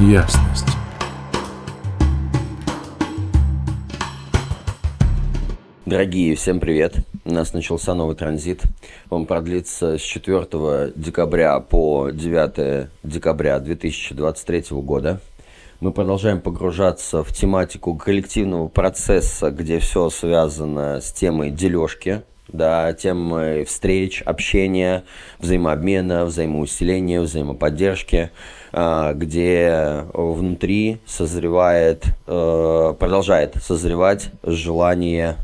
ясность. Дорогие, всем привет! У нас начался новый транзит. Он продлится с 4 декабря по 9 декабря 2023 года. Мы продолжаем погружаться в тематику коллективного процесса, где все связано с темой дележки, да, темой встреч, общения, взаимообмена, взаимоусиления, взаимоподдержки, а, где внутри созревает, э, продолжает созревать желание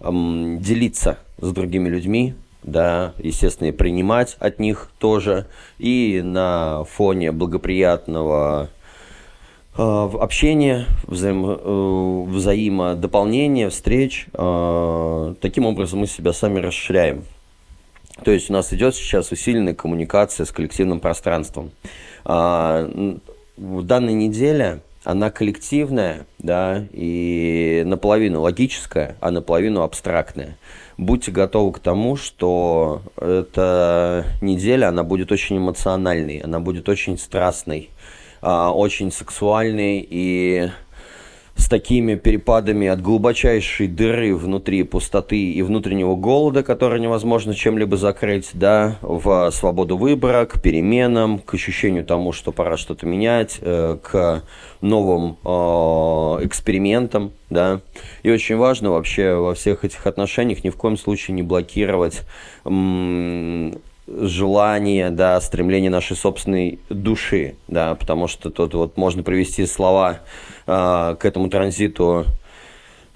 делиться с другими людьми, да, естественно, и принимать от них тоже. И на фоне благоприятного э, общения, взаим, э, взаимодополнения, встреч, э, таким образом мы себя сами расширяем. То есть у нас идет сейчас усиленная коммуникация с коллективным пространством. А, в данной неделе она коллективная, да, и наполовину логическая, а наполовину абстрактная. Будьте готовы к тому, что эта неделя, она будет очень эмоциональной, она будет очень страстной, очень сексуальной и с такими перепадами от глубочайшей дыры внутри пустоты и внутреннего голода, который невозможно чем-либо закрыть, да, в свободу выбора, к переменам, к ощущению тому, что пора что-то менять, э, к новым э, экспериментам, да. И очень важно вообще во всех этих отношениях ни в коем случае не блокировать желание, да, стремление нашей собственной души, да, потому что тут вот можно привести слова э, к этому транзиту.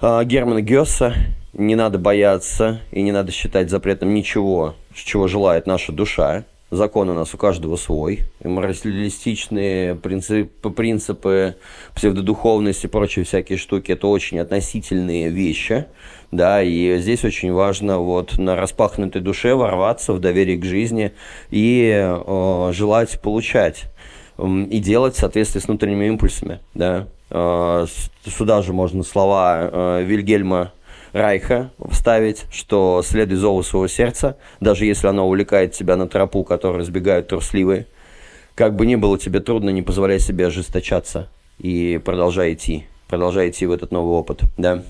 Э, Германа Гесса, не надо бояться и не надо считать запретом ничего, чего желает наша душа, закон у нас у каждого свой, моралистичные принципы, принципы псевдодуховности и прочие всякие штуки, это очень относительные вещи, да, и здесь очень важно вот на распахнутой душе ворваться в доверие к жизни и э, желать получать и делать в соответствии с внутренними импульсами, да. Э, сюда же можно слова э, Вильгельма Райха вставить, что следуй зову своего сердца, даже если оно увлекает тебя на тропу, которую разбегают трусливые. Как бы ни было тебе трудно, не позволяй себе ожесточаться и продолжай идти, продолжай идти в этот новый опыт, да.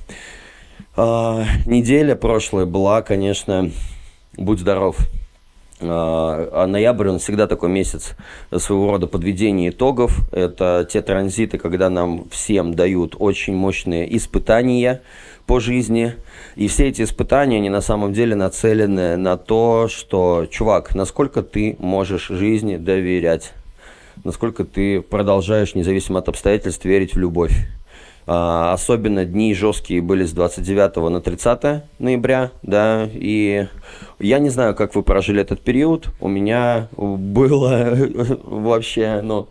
А, неделя прошлая была, конечно, будь здоров. А, а ноябрь, он всегда такой месяц своего рода подведения итогов. Это те транзиты, когда нам всем дают очень мощные испытания по жизни. И все эти испытания, они на самом деле нацелены на то, что, чувак, насколько ты можешь жизни доверять, насколько ты продолжаешь, независимо от обстоятельств, верить в любовь. А, особенно дни жесткие были с 29 на 30 ноября, да, и я не знаю, как вы прожили этот период, у меня было вообще, ну,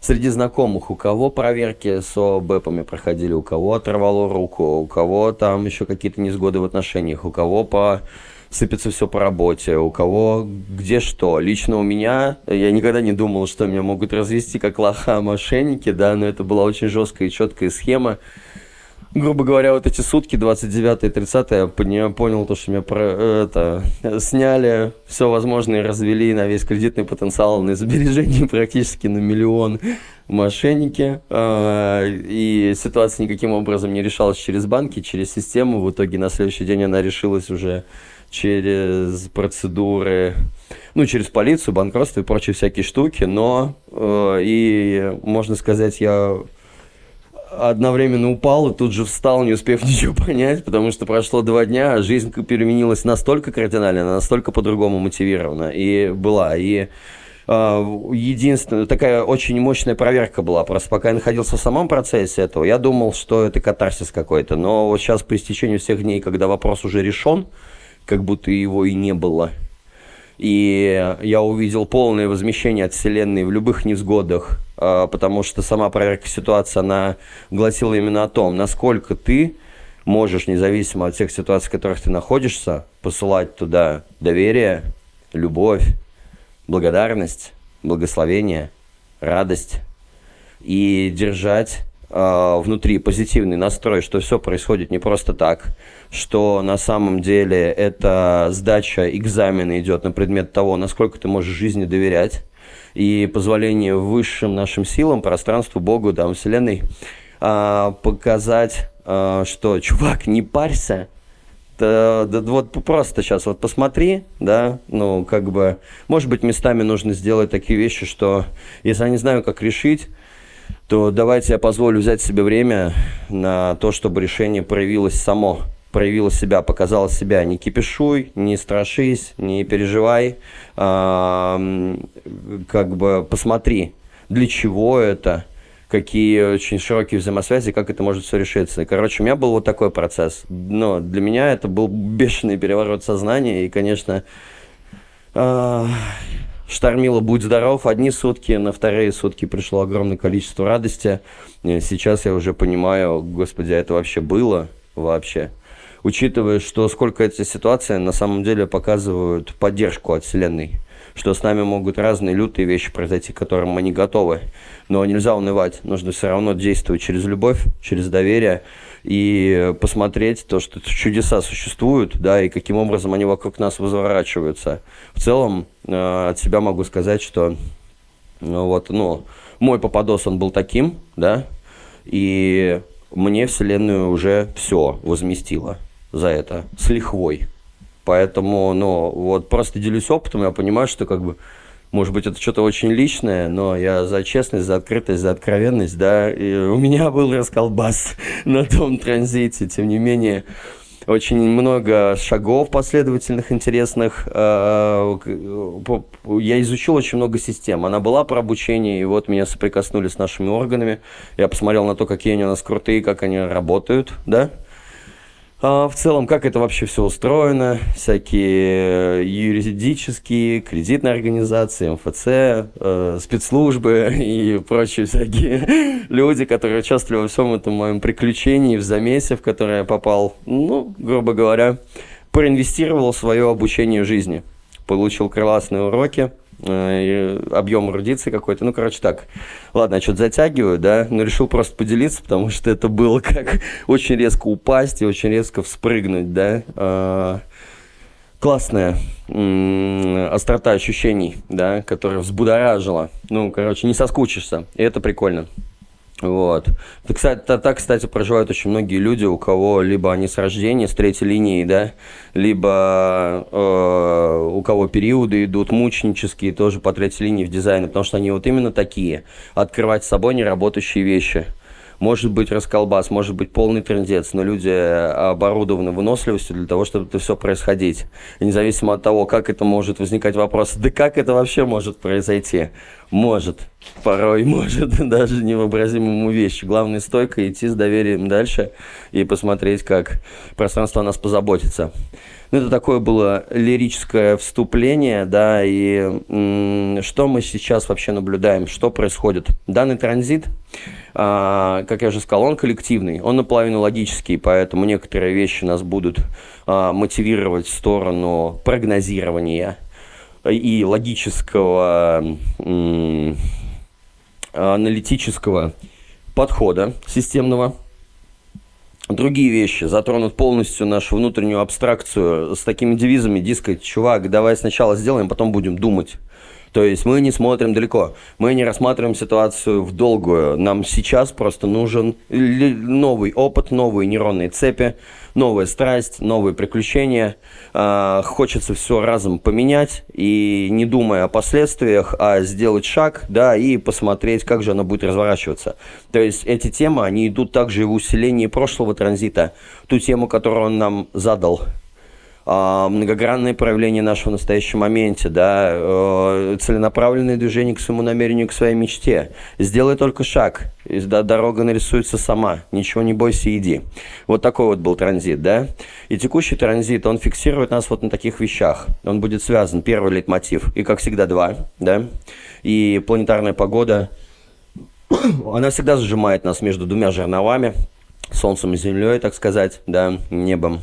среди знакомых, у кого проверки с ОБЭПами проходили, у кого оторвало руку, у кого там еще какие-то несгоды в отношениях, у кого по сыпется все по работе, у кого где что. Лично у меня, я никогда не думал, что меня могут развести как лоха мошенники, да, но это была очень жесткая и четкая схема. Грубо говоря, вот эти сутки, 29 и 30 я понял то, что меня про, это, сняли все возможное развели на весь кредитный потенциал, на сбережения практически на миллион мошенники. А, и ситуация никаким образом не решалась через банки, через систему. В итоге на следующий день она решилась уже через процедуры, ну, через полицию, банкротство и прочие всякие штуки, но э, и, можно сказать, я одновременно упал и тут же встал, не успев ничего понять, потому что прошло два дня, а жизнь переменилась настолько кардинально, настолько по-другому мотивирована и была, и э, единственная, такая очень мощная проверка была, просто пока я находился в самом процессе этого, я думал, что это катарсис какой-то, но вот сейчас по истечению всех дней, когда вопрос уже решен, как будто его и не было. И я увидел полное возмещение от Вселенной в любых невзгодах, а, потому что сама проверка ситуации, она гласила именно о том, насколько ты можешь, независимо от всех ситуаций, в которых ты находишься, посылать туда доверие, любовь, благодарность, благословение, радость и держать э, внутри позитивный настрой, что все происходит не просто так, что на самом деле это сдача экзамена идет на предмет того, насколько ты можешь жизни доверять, и позволение высшим нашим силам, пространству, Богу, там, Вселенной, а, показать, а, что, чувак, не парься, да, да, вот просто сейчас вот посмотри, да, ну, как бы, может быть, местами нужно сделать такие вещи, что если я не знаю, как решить, то давайте я позволю взять себе время на то, чтобы решение проявилось само, проявило себя, показало себя. Не кипишуй, не страшись, не переживай, а, как бы посмотри, для чего это, какие очень широкие взаимосвязи, как это может все решиться. Короче, у меня был вот такой процесс. Но для меня это был бешеный переворот сознания, и, конечно, э, штормило «Будь здоров» одни сутки, на вторые сутки пришло огромное количество радости. И сейчас я уже понимаю, господи, а это вообще было вообще? Учитывая, что сколько эти ситуации на самом деле показывают поддержку от Вселенной что с нами могут разные лютые вещи произойти, к которым мы не готовы. Но нельзя унывать, нужно все равно действовать через любовь, через доверие и посмотреть то, что чудеса существуют, да, и каким образом они вокруг нас разворачиваются. В целом, э, от себя могу сказать, что ну, вот, ну, мой попадос, он был таким, да, и мне Вселенную уже все возместило за это, с лихвой. Поэтому, ну, вот просто делюсь опытом, я понимаю, что как бы, может быть, это что-то очень личное, но я за честность, за открытость, за откровенность, да, и у меня был расколбас на том транзите, тем не менее, очень много шагов последовательных, интересных. А, я изучил очень много систем. Она была про обучение, и вот меня соприкоснули с нашими органами. Я посмотрел на то, какие они у нас крутые, как они работают, да, а в целом, как это вообще все устроено, всякие э, юридические, кредитные организации, МФЦ, э, спецслужбы и прочие всякие люди, которые участвовали во всем этом моем приключении, в замесе, в которое я попал, ну, грубо говоря, проинвестировал свое обучение жизни. Получил классные уроки, объем эрудиции какой-то. Ну, короче, так. Ладно, я что-то затягиваю, да, но решил просто поделиться, потому что это было как очень резко упасть и очень резко вспрыгнуть, да. А, классная острота ощущений, да, которая взбудоражила. Ну, короче, не соскучишься, и это прикольно. Вот. Это, кстати, так, кстати, проживают очень многие люди, у кого либо они с рождения, с третьей линии, да, либо э, у кого периоды идут мученические, тоже по третьей линии в дизайне, потому что они вот именно такие, открывать с собой неработающие вещи – может быть расколбас, может быть полный трендец, но люди оборудованы выносливостью для того, чтобы это все происходить. И независимо от того, как это может возникать вопрос, да как это вообще может произойти? Может, порой может, даже невообразимому вещи. Главное стойко идти с доверием дальше и посмотреть, как пространство о нас позаботится. Ну, это такое было лирическое вступление, да, и что мы сейчас вообще наблюдаем, что происходит. Данный транзит, а, как я уже сказал, он коллективный, он наполовину логический, поэтому некоторые вещи нас будут а, мотивировать в сторону прогнозирования и логического, аналитического подхода системного, другие вещи, затронут полностью нашу внутреннюю абстракцию с такими девизами, дескать, чувак, давай сначала сделаем, потом будем думать. То есть мы не смотрим далеко, мы не рассматриваем ситуацию в долгую. Нам сейчас просто нужен новый опыт, новые нейронные цепи, новая страсть, новые приключения. А, хочется все разом поменять и не думая о последствиях, а сделать шаг, да, и посмотреть, как же оно будет разворачиваться. То есть эти темы, они идут также и в усилении прошлого транзита, ту тему, которую он нам задал – а, многогранное проявление нашего в настоящем моменте, да, э, целенаправленное движение к своему намерению, к своей мечте. Сделай только шаг, и дорога нарисуется сама, ничего не бойся, иди. Вот такой вот был транзит, да. И текущий транзит, он фиксирует нас вот на таких вещах. Он будет связан, первый лейтмотив, и как всегда два, да. И планетарная погода, она всегда зажимает нас между двумя жерновами, Солнцем и Землей, так сказать, да, небом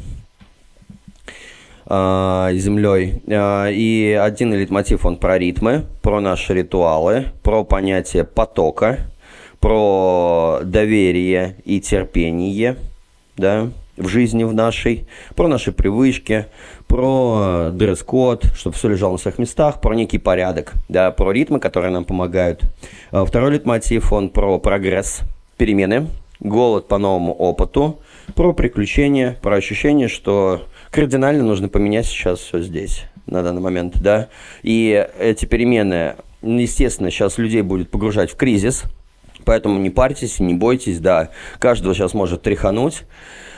землей. Э, и один лейтмотив, он про ритмы, про наши ритуалы, про понятие потока, про доверие и терпение, да, в жизни в нашей, про наши привычки, про дресс-код, чтобы все лежало на своих местах, про некий порядок, да, про ритмы, которые нам помогают. А второй литмотив, он про прогресс, перемены, голод по новому опыту, про приключения, про ощущение, что кардинально нужно поменять сейчас все здесь, на данный момент, да. И эти перемены, естественно, сейчас людей будет погружать в кризис, поэтому не парьтесь, не бойтесь, да. Каждого сейчас может тряхануть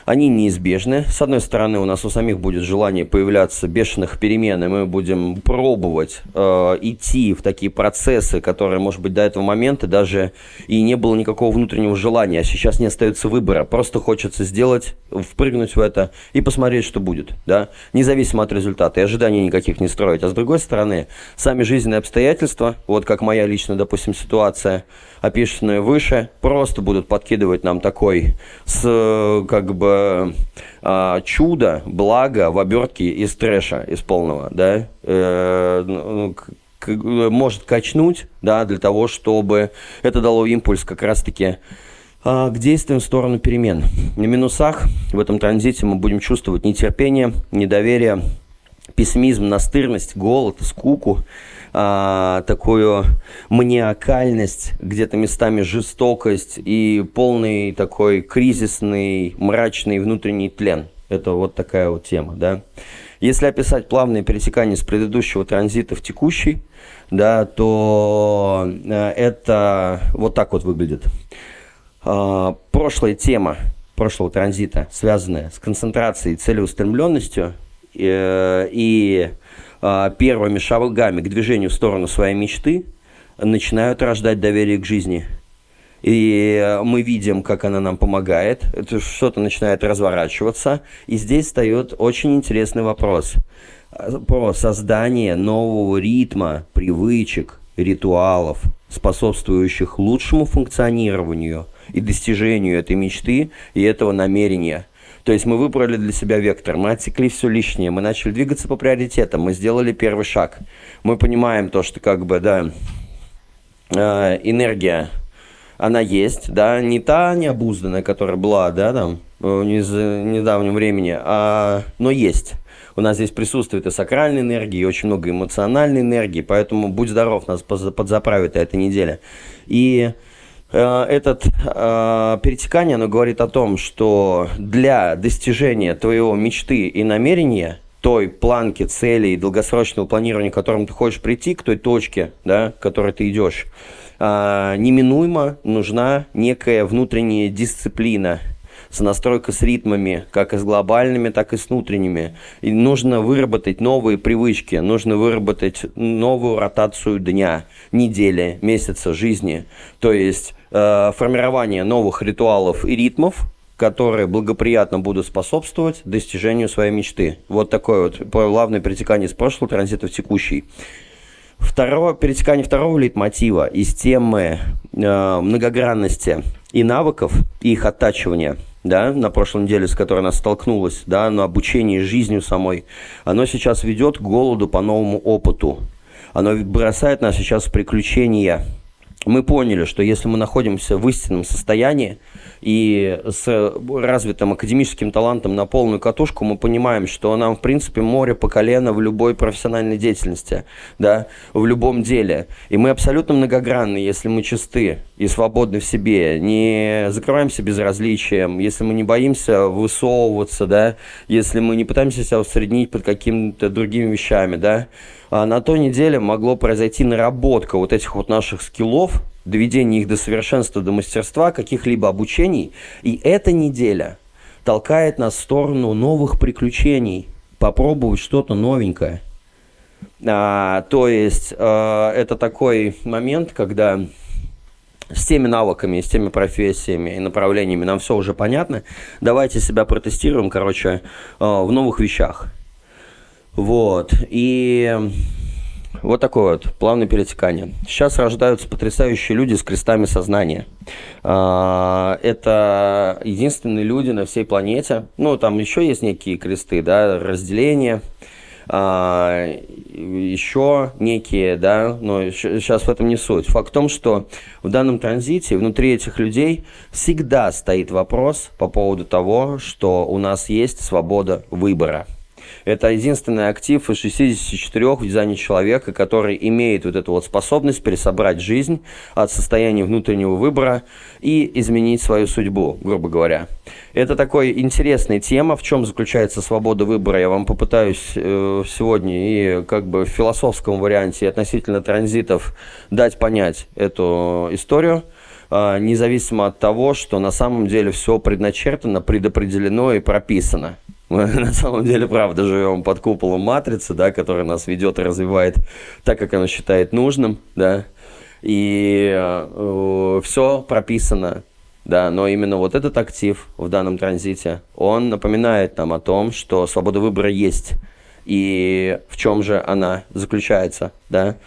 они неизбежны. С одной стороны, у нас у самих будет желание появляться бешеных перемен, и мы будем пробовать э, идти в такие процессы, которые, может быть, до этого момента даже и не было никакого внутреннего желания, а сейчас не остается выбора. Просто хочется сделать, впрыгнуть в это и посмотреть, что будет, да, независимо от результата, и ожиданий никаких не строить. А с другой стороны, сами жизненные обстоятельства, вот как моя личная, допустим, ситуация, описанная выше, просто будут подкидывать нам такой с, как бы, э, чудо, благо в обертке из трэша, из полного, да, э, ну, может качнуть, да, для того, чтобы это дало импульс как раз-таки а, к действиям в сторону перемен. На минусах в этом транзите мы будем чувствовать нетерпение, недоверие, пессимизм, настырность, голод, скуку, а, такую маниакальность, где-то местами жестокость и полный такой кризисный, мрачный внутренний тлен. Это вот такая вот тема, да. Если описать плавное перетекание с предыдущего транзита в текущий, да, то э, это вот так вот выглядит. А, прошлая тема прошлого транзита, связанная с концентрацией и целеустремленностью, э, и первыми шагами к движению в сторону своей мечты начинают рождать доверие к жизни. И мы видим, как она нам помогает, что-то начинает разворачиваться. И здесь встает очень интересный вопрос про создание нового ритма, привычек, ритуалов, способствующих лучшему функционированию и достижению этой мечты и этого намерения – то есть мы выбрали для себя вектор, мы отсекли все лишнее, мы начали двигаться по приоритетам, мы сделали первый шаг. Мы понимаем то, что как бы, да, э, энергия, она есть, да, не та необузданная, которая была, да, там, из недавнего времени, а, но есть. У нас здесь присутствует и сакральная энергия, и очень много эмоциональной энергии, поэтому будь здоров, нас подзаправит эта неделя. И Э, этот э, перетекание, оно говорит о том, что для достижения твоего мечты и намерения, той планки, цели и долгосрочного планирования, к которому ты хочешь прийти, к той точке, да, к которой ты идешь, э, неминуемо нужна некая внутренняя дисциплина – с настройкой с ритмами, как и с глобальными, так и с внутренними. И нужно выработать новые привычки, нужно выработать новую ротацию дня, недели, месяца, жизни. То есть э, формирование новых ритуалов и ритмов, которые благоприятно будут способствовать достижению своей мечты. Вот такое вот плавное перетекание из прошлого транзита в текущий. Второе, перетекание второго лейтмотива из темы э, многогранности и навыков, и их оттачивания – да, на прошлой неделе, с которой она столкнулась, да, на обучении жизнью самой, оно сейчас ведет к голоду по новому опыту. Оно бросает нас сейчас в приключения. Мы поняли, что если мы находимся в истинном состоянии, и с развитым академическим талантом на полную катушку мы понимаем, что нам, в принципе, море по колено в любой профессиональной деятельности, да, в любом деле. И мы абсолютно многогранны, если мы чисты и свободны в себе, не закрываемся безразличием, если мы не боимся высовываться, да, если мы не пытаемся себя усреднить под какими-то другими вещами, да, на той неделе могло произойти наработка вот этих вот наших скиллов, доведение их до совершенства, до мастерства, каких-либо обучений. И эта неделя толкает нас в сторону новых приключений, попробовать что-то новенькое. А, то есть а, это такой момент, когда с теми навыками, с теми профессиями и направлениями нам все уже понятно. Давайте себя протестируем, короче, а, в новых вещах. Вот. И вот такое вот плавное перетекание. Сейчас рождаются потрясающие люди с крестами сознания. А, это единственные люди на всей планете. Ну, там еще есть некие кресты, да, разделения. а, еще некие, да, но сейчас в этом не суть. Факт в том, что в данном транзите внутри этих людей всегда стоит вопрос по поводу того, что у нас есть свобода выбора. Это единственный актив из 64 в дизайне человека, который имеет вот эту вот способность пересобрать жизнь от состояния внутреннего выбора и изменить свою судьбу, грубо говоря. Это такой интересная тема, в чем заключается свобода выбора. Я вам попытаюсь э, сегодня и как бы в философском варианте относительно транзитов дать понять эту историю э, независимо от того, что на самом деле все предначертано, предопределено и прописано. Мы на самом деле, правда, живем под куполом матрицы, да, которая нас ведет и развивает так, как она считает нужным, да, и э, все прописано, да, но именно вот этот актив в данном транзите, он напоминает нам о том, что свобода выбора есть, и в чем же она заключается, да.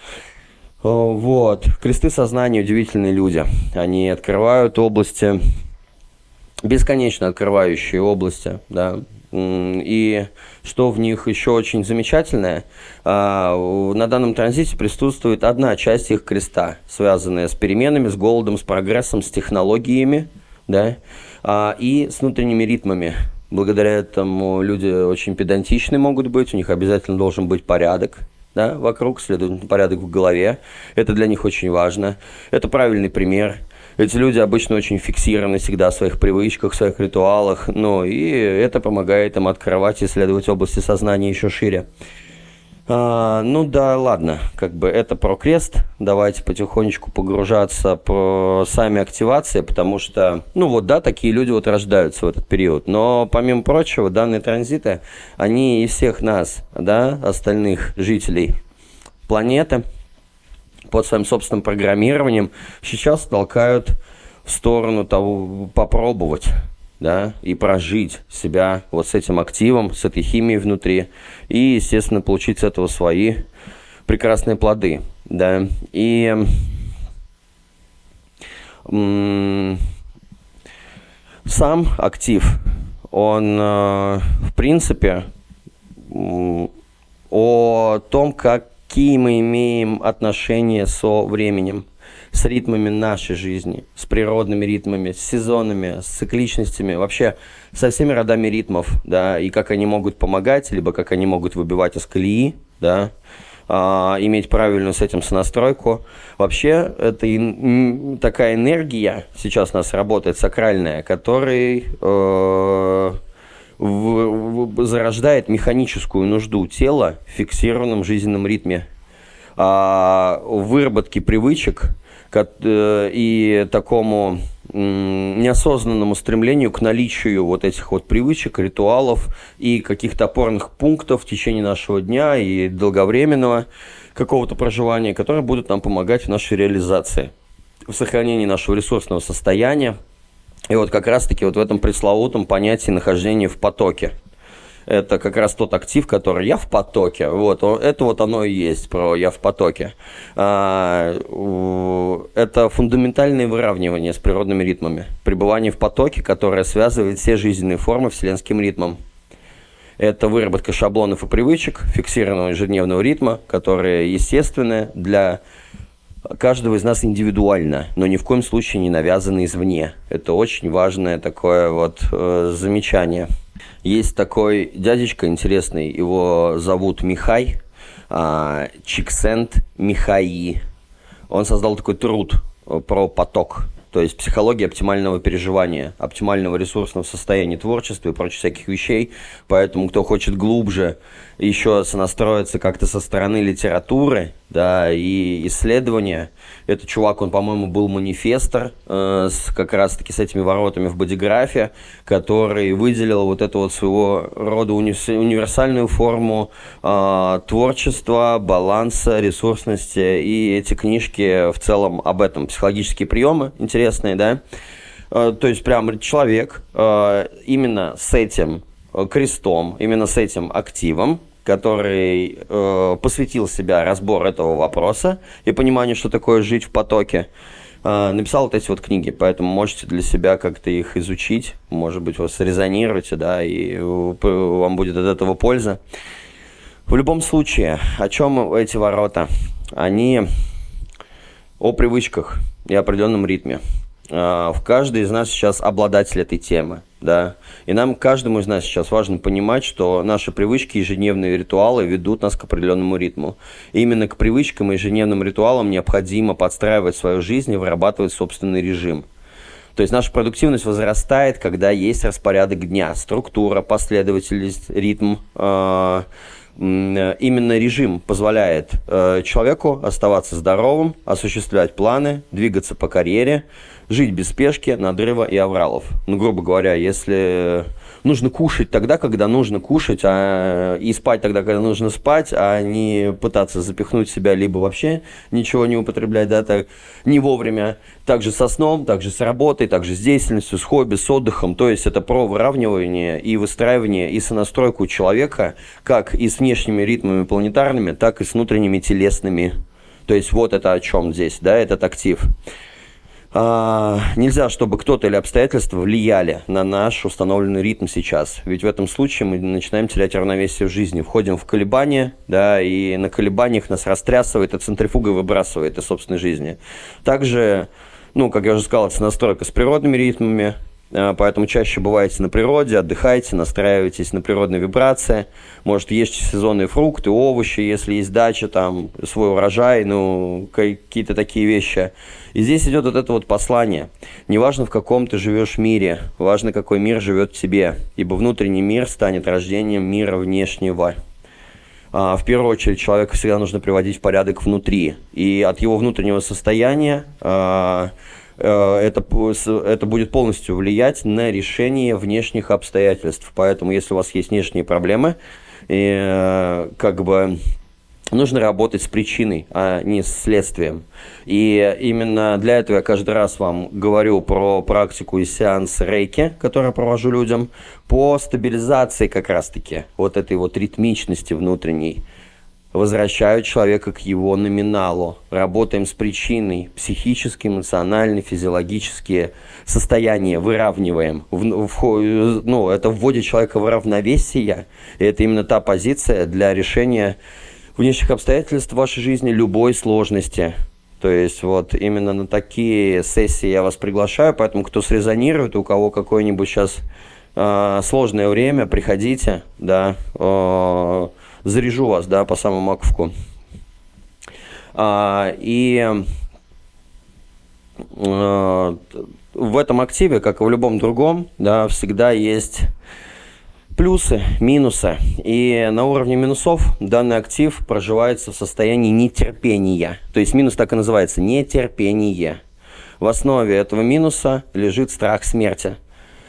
Вот, кресты сознания удивительные люди, они открывают области, бесконечно открывающие области, да, и что в них еще очень замечательное, а, на данном транзите присутствует одна часть их креста, связанная с переменами, с голодом, с прогрессом, с технологиями, да, а, и с внутренними ритмами. Благодаря этому люди очень педантичны могут быть, у них обязательно должен быть порядок, да, вокруг, следовательно, порядок в голове. Это для них очень важно. Это правильный пример – эти люди обычно очень фиксированы всегда в своих привычках, в своих ритуалах, ну и это помогает им открывать и исследовать области сознания еще шире. А, ну да, ладно, как бы это про крест. Давайте потихонечку погружаться про сами активации, потому что, ну вот да, такие люди вот рождаются в этот период. Но помимо прочего, данные транзиты, они и всех нас, да, остальных жителей планеты – под своим собственным программированием сейчас толкают в сторону того, попробовать, да, и прожить себя вот с этим активом, с этой химией внутри, и, естественно, получить с этого свои прекрасные плоды, да, и сам актив, он, э, в принципе, о том, как какие мы имеем отношения со временем, с ритмами нашей жизни, с природными ритмами, с сезонами, с цикличностями, вообще со всеми родами ритмов, да, и как они могут помогать, либо как они могут выбивать из колеи, да, а, иметь правильную с этим сонастройку. Вообще, это и, такая энергия сейчас у нас работает, сакральная, которой э, в, в, зарождает механическую нужду тела в фиксированном жизненном ритме, а, выработки привычек э, и такому неосознанному стремлению к наличию вот этих вот привычек, ритуалов и каких-то опорных пунктов в течение нашего дня и долговременного какого-то проживания, которые будут нам помогать в нашей реализации, в сохранении нашего ресурсного состояния, и вот как раз-таки вот в этом пресловутом понятии нахождения в потоке. Это как раз тот актив, который я в потоке. Вот, это вот оно и есть про я в потоке. А, это фундаментальное выравнивание с природными ритмами. Пребывание в потоке, которое связывает все жизненные формы вселенским ритмом. Это выработка шаблонов и привычек, фиксированного ежедневного ритма, которые естественны для каждого из нас индивидуально, но ни в коем случае не навязаны извне. Это очень важное такое вот э, замечание. Есть такой дядечка интересный, его зовут Михай, э, Чиксент Михаи. Он создал такой труд э, про поток, то есть психология оптимального переживания, оптимального ресурсного состояния творчества и прочих всяких вещей. Поэтому, кто хочет глубже еще сонастроиться как-то со стороны литературы, да, и исследования. Этот чувак, он, по-моему, был манифестор э, с, как раз-таки с этими воротами в бодиграфе, который выделил вот эту вот своего рода уни универсальную форму э, творчества, баланса, ресурсности. И эти книжки в целом об этом. Психологические приемы интересные, да. Э, то есть прям человек э, именно с этим крестом, именно с этим активом, который э, посвятил себя разбор этого вопроса и пониманию, что такое жить в потоке, э, написал вот эти вот книги, поэтому можете для себя как-то их изучить, может быть, вы срезонируете, да, и вам будет от этого польза. В любом случае, о чем эти ворота? Они о привычках и определенном ритме. А, в каждый из нас сейчас обладатель этой темы, да, и нам, каждому из нас сейчас важно понимать, что наши привычки, ежедневные ритуалы ведут нас к определенному ритму. И именно к привычкам и ежедневным ритуалам необходимо подстраивать свою жизнь и вырабатывать собственный режим. То есть наша продуктивность возрастает, когда есть распорядок дня, структура, последовательность, ритм, э, именно режим позволяет э, человеку оставаться здоровым, осуществлять планы, двигаться по карьере, жить без спешки, надрыва и авралов. Ну, грубо говоря, если нужно кушать тогда, когда нужно кушать, а, и спать тогда, когда нужно спать, а не пытаться запихнуть себя, либо вообще ничего не употреблять, да, так, не вовремя. Также со сном, также с работой, также с деятельностью, с хобби, с отдыхом. То есть это про выравнивание и выстраивание и сонастройку человека, как и с внешними ритмами планетарными, так и с внутренними телесными. То есть вот это о чем здесь, да, этот актив а, нельзя, чтобы кто-то или обстоятельства влияли на наш установленный ритм сейчас. Ведь в этом случае мы начинаем терять равновесие в жизни, входим в колебания, да, и на колебаниях нас растрясывает, и центрифугой выбрасывает из собственной жизни. Также, ну, как я уже сказал, это настройка с природными ритмами, поэтому чаще бываете на природе, отдыхайте, настраивайтесь на природные вибрации. Может, ешьте сезонные фрукты, овощи, если есть дача, там, свой урожай, ну, какие-то такие вещи. И здесь идет вот это вот послание. Неважно, в каком ты живешь мире, важно, какой мир живет в тебе, ибо внутренний мир станет рождением мира внешнего. А, в первую очередь, человека всегда нужно приводить в порядок внутри. И от его внутреннего состояния а, это, это будет полностью влиять на решение внешних обстоятельств. Поэтому, если у вас есть внешние проблемы, э, как бы нужно работать с причиной, а не с следствием. И именно для этого я каждый раз вам говорю про практику и сеанс рейки, который я провожу людям, по стабилизации как раз-таки вот этой вот ритмичности внутренней возвращают человека к его номиналу. Работаем с причиной, психические, эмоциональные, физиологические состояния выравниваем. В, в, ну, это вводит человека в равновесие, и это именно та позиция для решения внешних обстоятельств в вашей жизни любой сложности. То есть вот именно на такие сессии я вас приглашаю, поэтому кто срезонирует, у кого какое-нибудь сейчас э, сложное время, приходите, да, э, заряжу вас, да, по самому маковку. А, и а, в этом активе, как и в любом другом, да, всегда есть плюсы, минусы. И на уровне минусов данный актив проживается в состоянии нетерпения. То есть минус так и называется – нетерпение. В основе этого минуса лежит страх смерти.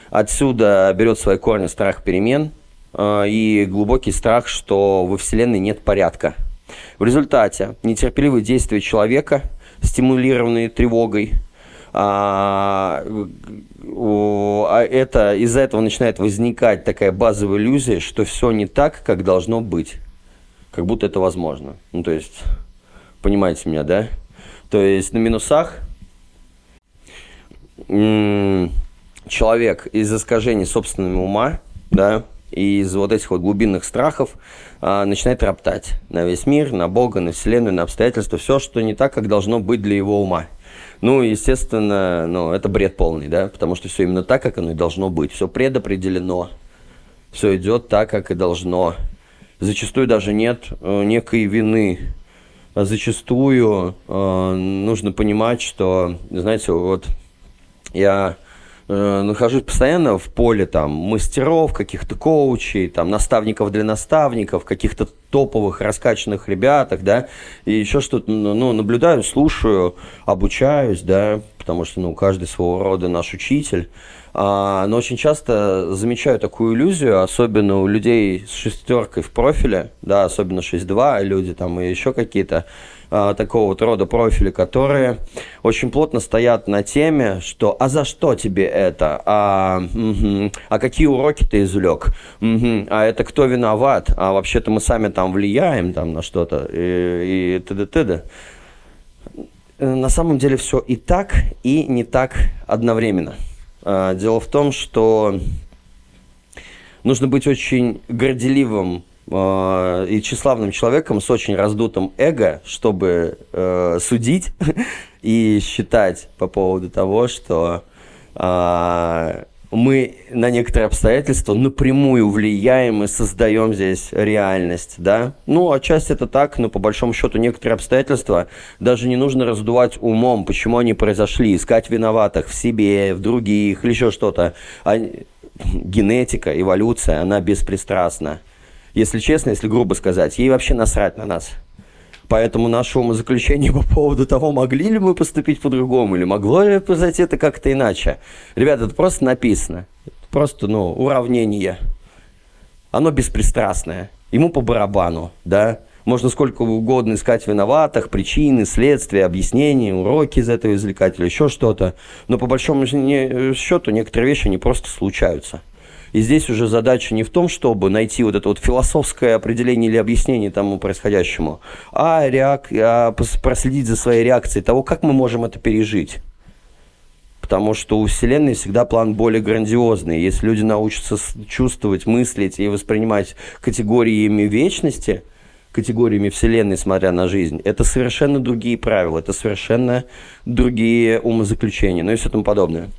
Отсюда берет свои корни страх перемен – и глубокий страх, что во Вселенной нет порядка. В результате нетерпеливые действия человека, стимулированные тревогой, а, а это, из-за этого начинает возникать такая базовая иллюзия, что все не так, как должно быть. Как будто это возможно. Ну, то есть, понимаете меня, да? То есть на минусах человек из искажений собственного ума, да, и из вот этих вот глубинных страхов а, начинает роптать на весь мир, на Бога, на Вселенную, на обстоятельства, все, что не так, как должно быть для его ума. Ну, естественно, ну, это бред полный, да, потому что все именно так, как оно и должно быть. Все предопределено, все идет так, как и должно. Зачастую даже нет э, некой вины. А зачастую э, нужно понимать, что, знаете, вот я э, нахожусь постоянно в поле там мастеров, каких-то коучей, там наставников для наставников, каких-то топовых раскачанных ребяток, да, и еще что-то, ну, ну, наблюдаю, слушаю, обучаюсь, да, потому что, ну, каждый своего рода наш учитель, а, но очень часто замечаю такую иллюзию, особенно у людей с шестеркой в профиле, да, особенно 6.2 люди там и еще какие-то, а, такого вот рода профили, которые очень плотно стоят на теме, что «а за что тебе это?», «а, угу, а какие уроки ты извлек?», угу, «а это кто виноват?», «а вообще-то мы сами там влияем там, на что-то?» и, и т.д. т.д. На самом деле все и так, и не так одновременно. А, дело в том, что нужно быть очень горделивым э, и тщеславным человеком с очень раздутым эго, чтобы э, судить и считать по поводу того, что э, мы на некоторые обстоятельства напрямую влияем и создаем здесь реальность, да? Ну, отчасти это так, но по большому счету некоторые обстоятельства даже не нужно раздувать умом, почему они произошли, искать виноватых в себе, в других или еще что-то. А генетика, эволюция, она беспристрастна. Если честно, если грубо сказать, ей вообще насрать на нас. Поэтому наше умозаключение по поводу того, могли ли мы поступить по-другому, или могло ли произойти это как-то иначе. Ребята, это просто написано. Просто, ну, уравнение. Оно беспристрастное. Ему по барабану, да. Можно сколько угодно искать виноватых, причины, следствия, объяснения, уроки из этого извлекать или еще что-то. Но по большому счету некоторые вещи, они просто случаются. И здесь уже задача не в том, чтобы найти вот это вот философское определение или объяснение тому происходящему, а, реак... а проследить за своей реакцией того, как мы можем это пережить. Потому что у Вселенной всегда план более грандиозный. Если люди научатся чувствовать, мыслить и воспринимать категориями вечности, категориями Вселенной, смотря на жизнь, это совершенно другие правила, это совершенно другие умозаключения, ну и все тому подобное.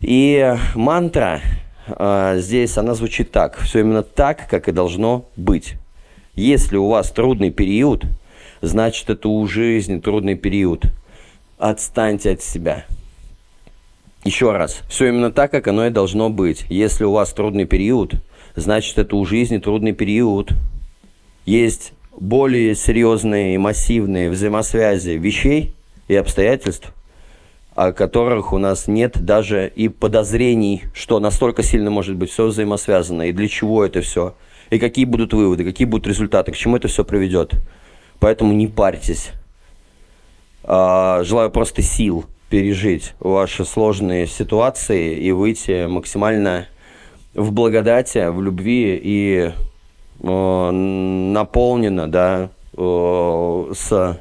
И мантра а, здесь она звучит так. Все именно так, как и должно быть. Если у вас трудный период, значит это у жизни трудный период. Отстаньте от себя. Еще раз. Все именно так, как оно и должно быть. Если у вас трудный период, значит это у жизни трудный период. Есть более серьезные и массивные взаимосвязи вещей и обстоятельств, о которых у нас нет даже и подозрений, что настолько сильно может быть все взаимосвязано, и для чего это все, и какие будут выводы, какие будут результаты, к чему это все приведет. Поэтому не парьтесь. А, желаю просто сил пережить ваши сложные ситуации и выйти максимально в благодати, в любви и э, наполнено, да, э, с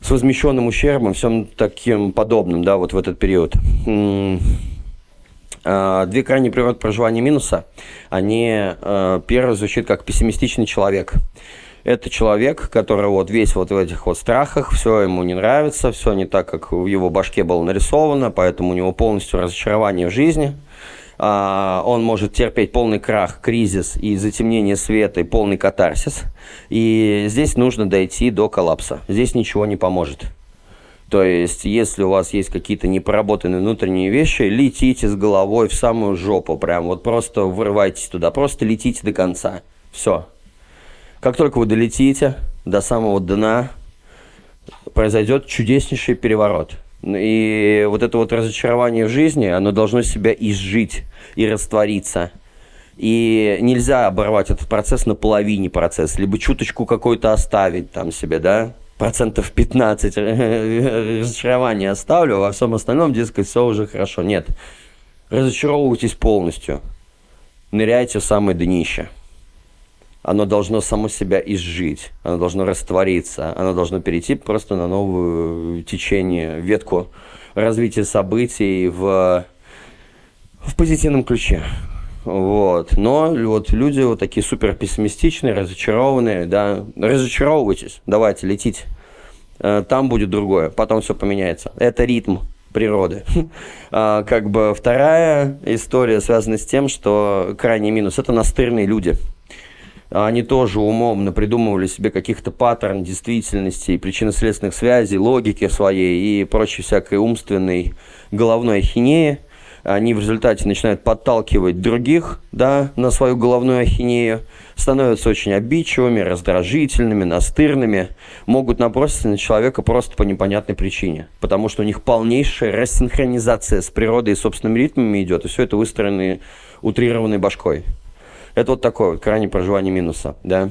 с возмещенным ущербом, всем таким подобным, да, вот в этот период. А, две крайние природы проживания минуса, они, а, первый звучит как пессимистичный человек. Это человек, который вот весь вот в этих вот страхах, все ему не нравится, все не так, как в его башке было нарисовано, поэтому у него полностью разочарование в жизни – он может терпеть полный крах, кризис и затемнение света, и полный катарсис. И здесь нужно дойти до коллапса. Здесь ничего не поможет. То есть, если у вас есть какие-то непроработанные внутренние вещи, летите с головой в самую жопу, прям вот просто вырывайтесь туда, просто летите до конца. Все. Как только вы долетите до самого дна, произойдет чудеснейший переворот. И вот это вот разочарование в жизни, оно должно себя изжить и раствориться. И нельзя оборвать этот процесс на половине процесса, либо чуточку какой-то оставить там себе, да, процентов 15 разочарования оставлю, во всем остальном, дескать, все уже хорошо. Нет, разочаровывайтесь полностью, ныряйте в самое днище оно должно само себя изжить, оно должно раствориться, оно должно перейти просто на новую течение, ветку развития событий в, в позитивном ключе. Вот. Но вот люди вот такие супер пессимистичные, разочарованные, да, разочаровывайтесь, давайте, летите. Э, там будет другое, потом все поменяется. Это ритм природы. А, как бы вторая история связана с тем, что крайний минус – это настырные люди – они тоже умом напридумывали себе каких-то паттерн действительности, причинно-следственных связей, логики своей и прочей всякой умственной головной ахинеи. Они в результате начинают подталкивать других да, на свою головную ахинею, становятся очень обидчивыми, раздражительными, настырными, могут наброситься на человека просто по непонятной причине, потому что у них полнейшая рассинхронизация с природой и собственными ритмами идет, и все это выстроено утрированной башкой. Это вот такое вот крайнее проживание минуса, да.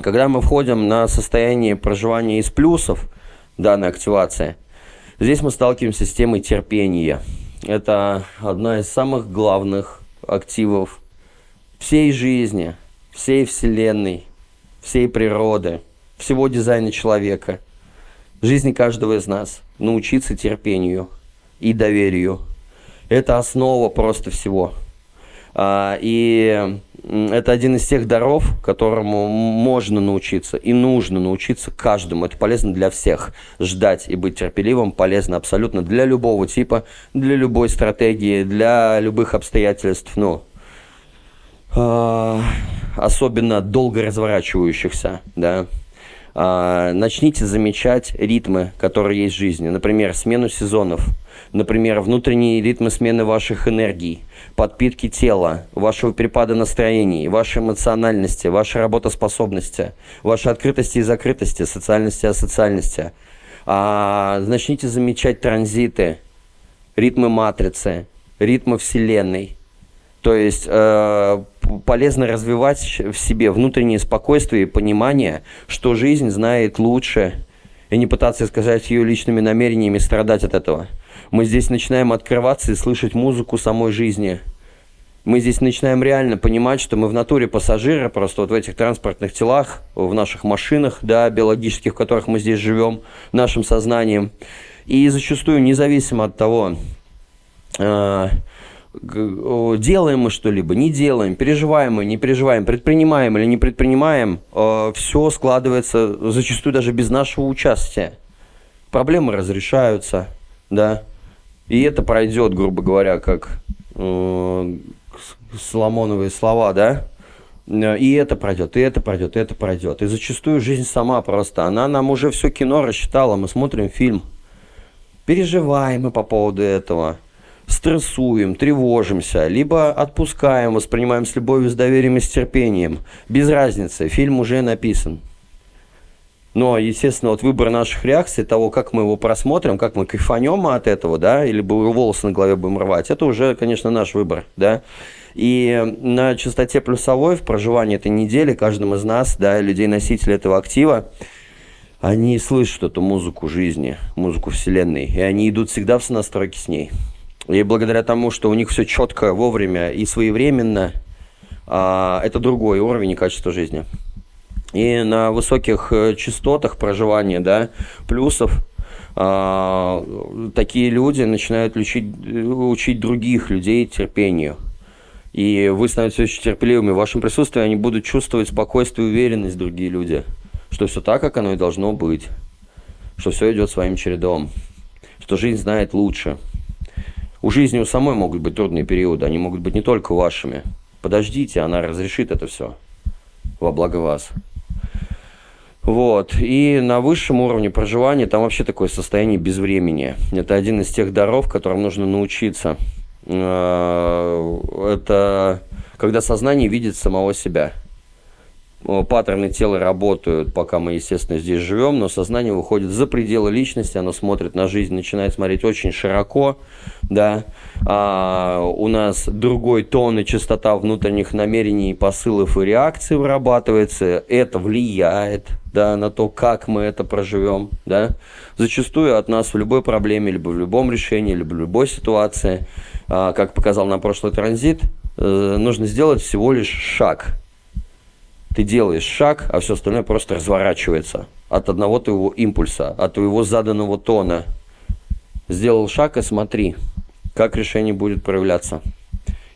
Когда мы входим на состояние проживания из плюсов, данной активации, здесь мы сталкиваемся с темой терпения. Это одна из самых главных активов всей жизни, всей Вселенной, всей природы, всего дизайна человека, жизни каждого из нас. Научиться терпению и доверию. Это основа просто всего – и это один из тех даров, которому можно научиться и нужно научиться каждому. Это полезно для всех. Ждать и быть терпеливым полезно абсолютно для любого типа, для любой стратегии, для любых обстоятельств. Ну, э, особенно долго разворачивающихся, да. Э, начните замечать ритмы, которые есть в жизни. Например, смену сезонов. Например, внутренние ритмы смены ваших энергий подпитки тела, вашего перепада настроений, вашей эмоциональности, вашей работоспособности, вашей открытости и закрытости, социальности и асоциальности. А, начните замечать транзиты, ритмы матрицы, ритмы Вселенной. То есть э, полезно развивать в себе внутреннее спокойствие и понимание, что жизнь знает лучше, и не пытаться сказать ее личными намерениями, страдать от этого. Мы здесь начинаем открываться и слышать музыку самой жизни. Мы здесь начинаем реально понимать, что мы в натуре пассажиры, просто вот в этих транспортных телах, в наших машинах, да, биологических, в которых мы здесь живем, нашим сознанием. И зачастую, независимо от того, э, делаем мы что-либо, не делаем, переживаем мы, не переживаем, предпринимаем или не предпринимаем, э, все складывается зачастую даже без нашего участия. Проблемы разрешаются, да, и это пройдет, грубо говоря, как э, Соломоновые слова, да? И это пройдет, и это пройдет, и это пройдет. И зачастую жизнь сама просто. Она нам уже все кино рассчитала. Мы смотрим фильм. Переживаем мы по поводу этого. Стрессуем, тревожимся. Либо отпускаем, воспринимаем с любовью, с доверием и с терпением. Без разницы. Фильм уже написан. Но, естественно, вот выбор наших реакций, того, как мы его просмотрим, как мы кайфанем от этого, да, или волосы на голове будем рвать, это уже, конечно, наш выбор, да. И на частоте плюсовой в проживании этой недели каждым из нас, да, людей-носителей этого актива, они слышат эту музыку жизни, музыку Вселенной, и они идут всегда в сонастройке с ней. И благодаря тому, что у них все четко, вовремя и своевременно, а, это другой уровень и качество жизни. И на высоких э, частотах проживания, да, плюсов, а, такие люди начинают учить, учить других людей терпению. И вы становитесь очень терпеливыми. В вашем присутствии они будут чувствовать спокойствие и уверенность другие люди. Что все так, как оно и должно быть. Что все идет своим чередом. Что жизнь знает лучше. У жизни у самой могут быть трудные периоды. Они могут быть не только вашими. Подождите, она разрешит это все. Во благо вас. Вот. И на высшем уровне проживания там вообще такое состояние безвремени. Это один из тех даров, которым нужно научиться. Э, это когда сознание видит самого себя. Паттерны тела работают, пока мы, естественно, здесь живем, но сознание выходит за пределы личности, оно смотрит на жизнь, начинает смотреть очень широко, да, а у нас другой тон и частота внутренних намерений, посылов и реакций вырабатывается, это влияет, да, на то, как мы это проживем, да. Зачастую от нас в любой проблеме, либо в любом решении, либо в любой ситуации, а, как показал на прошлый транзит, э, нужно сделать всего лишь шаг. Ты делаешь шаг, а все остальное просто разворачивается от одного твоего импульса, от твоего заданного тона. Сделал шаг и смотри, как решение будет проявляться.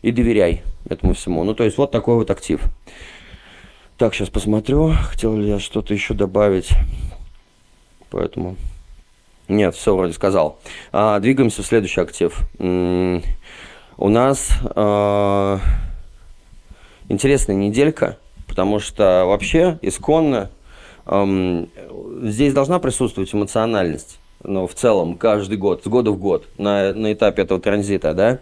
И доверяй этому всему. Ну, то есть, вот такой вот актив. Так, сейчас посмотрю, хотел ли я что-то еще добавить. Поэтому... Нет, все вроде сказал. А, двигаемся в следующий актив. У нас э- интересная неделька, потому что вообще исконно э- здесь должна присутствовать эмоциональность ну, в целом, каждый год, с года в год, на, на этапе этого транзита, да,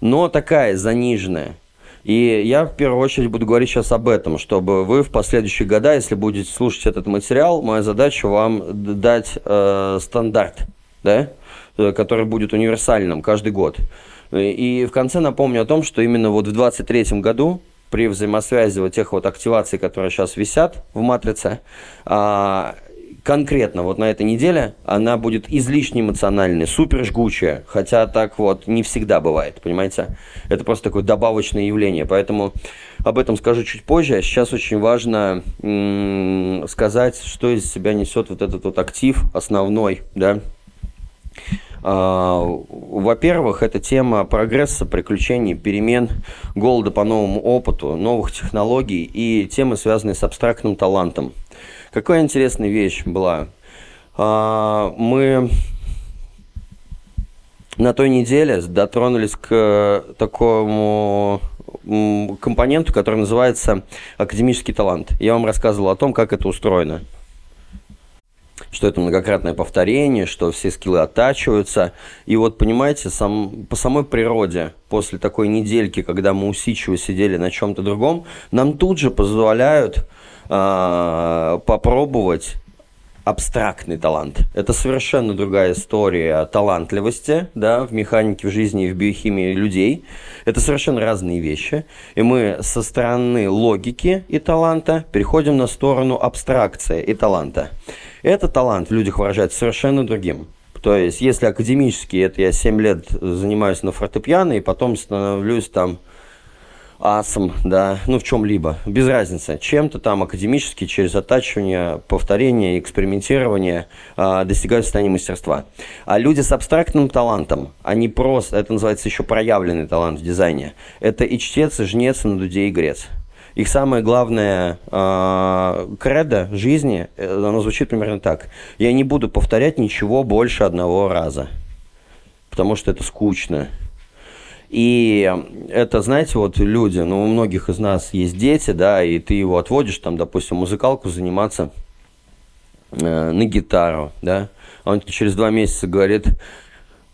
но такая заниженная. И я в первую очередь буду говорить сейчас об этом, чтобы вы в последующие года, если будете слушать этот материал, моя задача вам дать э, стандарт, да, э, который будет универсальным каждый год. И в конце напомню о том, что именно вот в 2023 году при взаимосвязи вот тех вот активаций, которые сейчас висят в матрице, а, конкретно вот на этой неделе она будет излишне эмоциональной, супер жгучая, хотя так вот не всегда бывает, понимаете? Это просто такое добавочное явление, поэтому об этом скажу чуть позже. Сейчас очень важно сказать, что из себя несет вот этот вот актив основной, да, во-первых, это тема прогресса, приключений, перемен, голода по новому опыту, новых технологий и темы, связанные с абстрактным талантом. Какая интересная вещь была. А, мы на той неделе дотронулись к такому компоненту, который называется академический талант. Я вам рассказывал о том, как это устроено. Что это многократное повторение, что все скиллы оттачиваются. И вот, понимаете, сам, по самой природе, после такой недельки, когда мы усидчиво сидели на чем-то другом, нам тут же позволяют э, попробовать абстрактный талант. Это совершенно другая история талантливости, да, в механике, в жизни и в биохимии людей. Это совершенно разные вещи. И мы со стороны логики и таланта переходим на сторону абстракции и таланта. Это талант в людях выражается совершенно другим. То есть, если академически, это я 7 лет занимаюсь на фортепиано, и потом становлюсь там асом, да, ну в чем-либо, без разницы, чем-то там академически, через оттачивание, повторение, экспериментирование э, достигают состояния мастерства. А люди с абстрактным талантом, они просто, это называется еще проявленный талант в дизайне, это и чтец, и жнец, и на дуде, и грец. Их самое главное э, кредо жизни, э, оно звучит примерно так. Я не буду повторять ничего больше одного раза, потому что это скучно. И это, знаете, вот люди, ну, у многих из нас есть дети, да, и ты его отводишь, там, допустим, музыкалку заниматься э, на гитару, да, а он через два месяца говорит,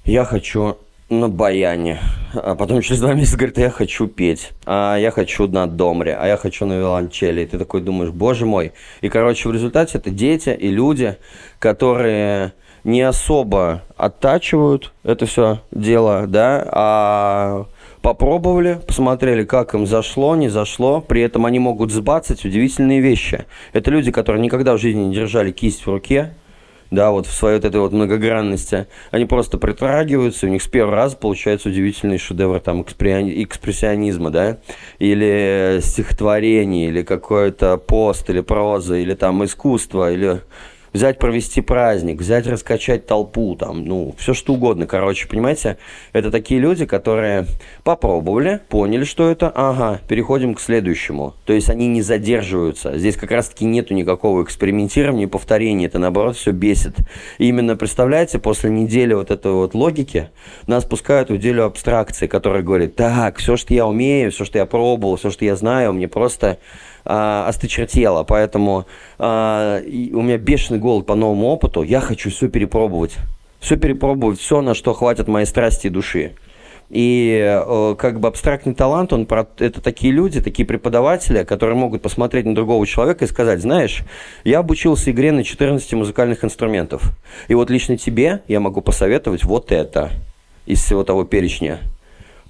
я хочу на баяне, а потом через два месяца говорит, я хочу петь, а я хочу на домре, а я хочу на виолончели. И ты такой думаешь, боже мой. И, короче, в результате это дети и люди, которые не особо оттачивают это все дело, да, а попробовали, посмотрели, как им зашло, не зашло, при этом они могут сбацать удивительные вещи. Это люди, которые никогда в жизни не держали кисть в руке, да, вот в своей вот этой вот многогранности, они просто притрагиваются, у них с первого раза получается удивительный шедевр там экспрессионизма, да, или стихотворение, или какой-то пост, или проза, или там искусство, или взять провести праздник, взять раскачать толпу, там, ну, все что угодно, короче, понимаете, это такие люди, которые попробовали, поняли, что это, ага, переходим к следующему, то есть они не задерживаются, здесь как раз-таки нету никакого экспериментирования, повторения, это наоборот все бесит. И именно, представляете, после недели вот этой вот логики нас пускают в делю абстракции, которая говорит, так, все, что я умею, все, что я пробовал, все, что я знаю, мне просто а, осточертело, поэтому а, у меня бешеный голод по новому опыту, я хочу все перепробовать, все перепробовать, все, на что хватит моей страсти и души. И э, как бы абстрактный талант, он про, это такие люди, такие преподаватели, которые могут посмотреть на другого человека и сказать, знаешь, я обучился игре на 14 музыкальных инструментов. И вот лично тебе я могу посоветовать вот это из всего того перечня.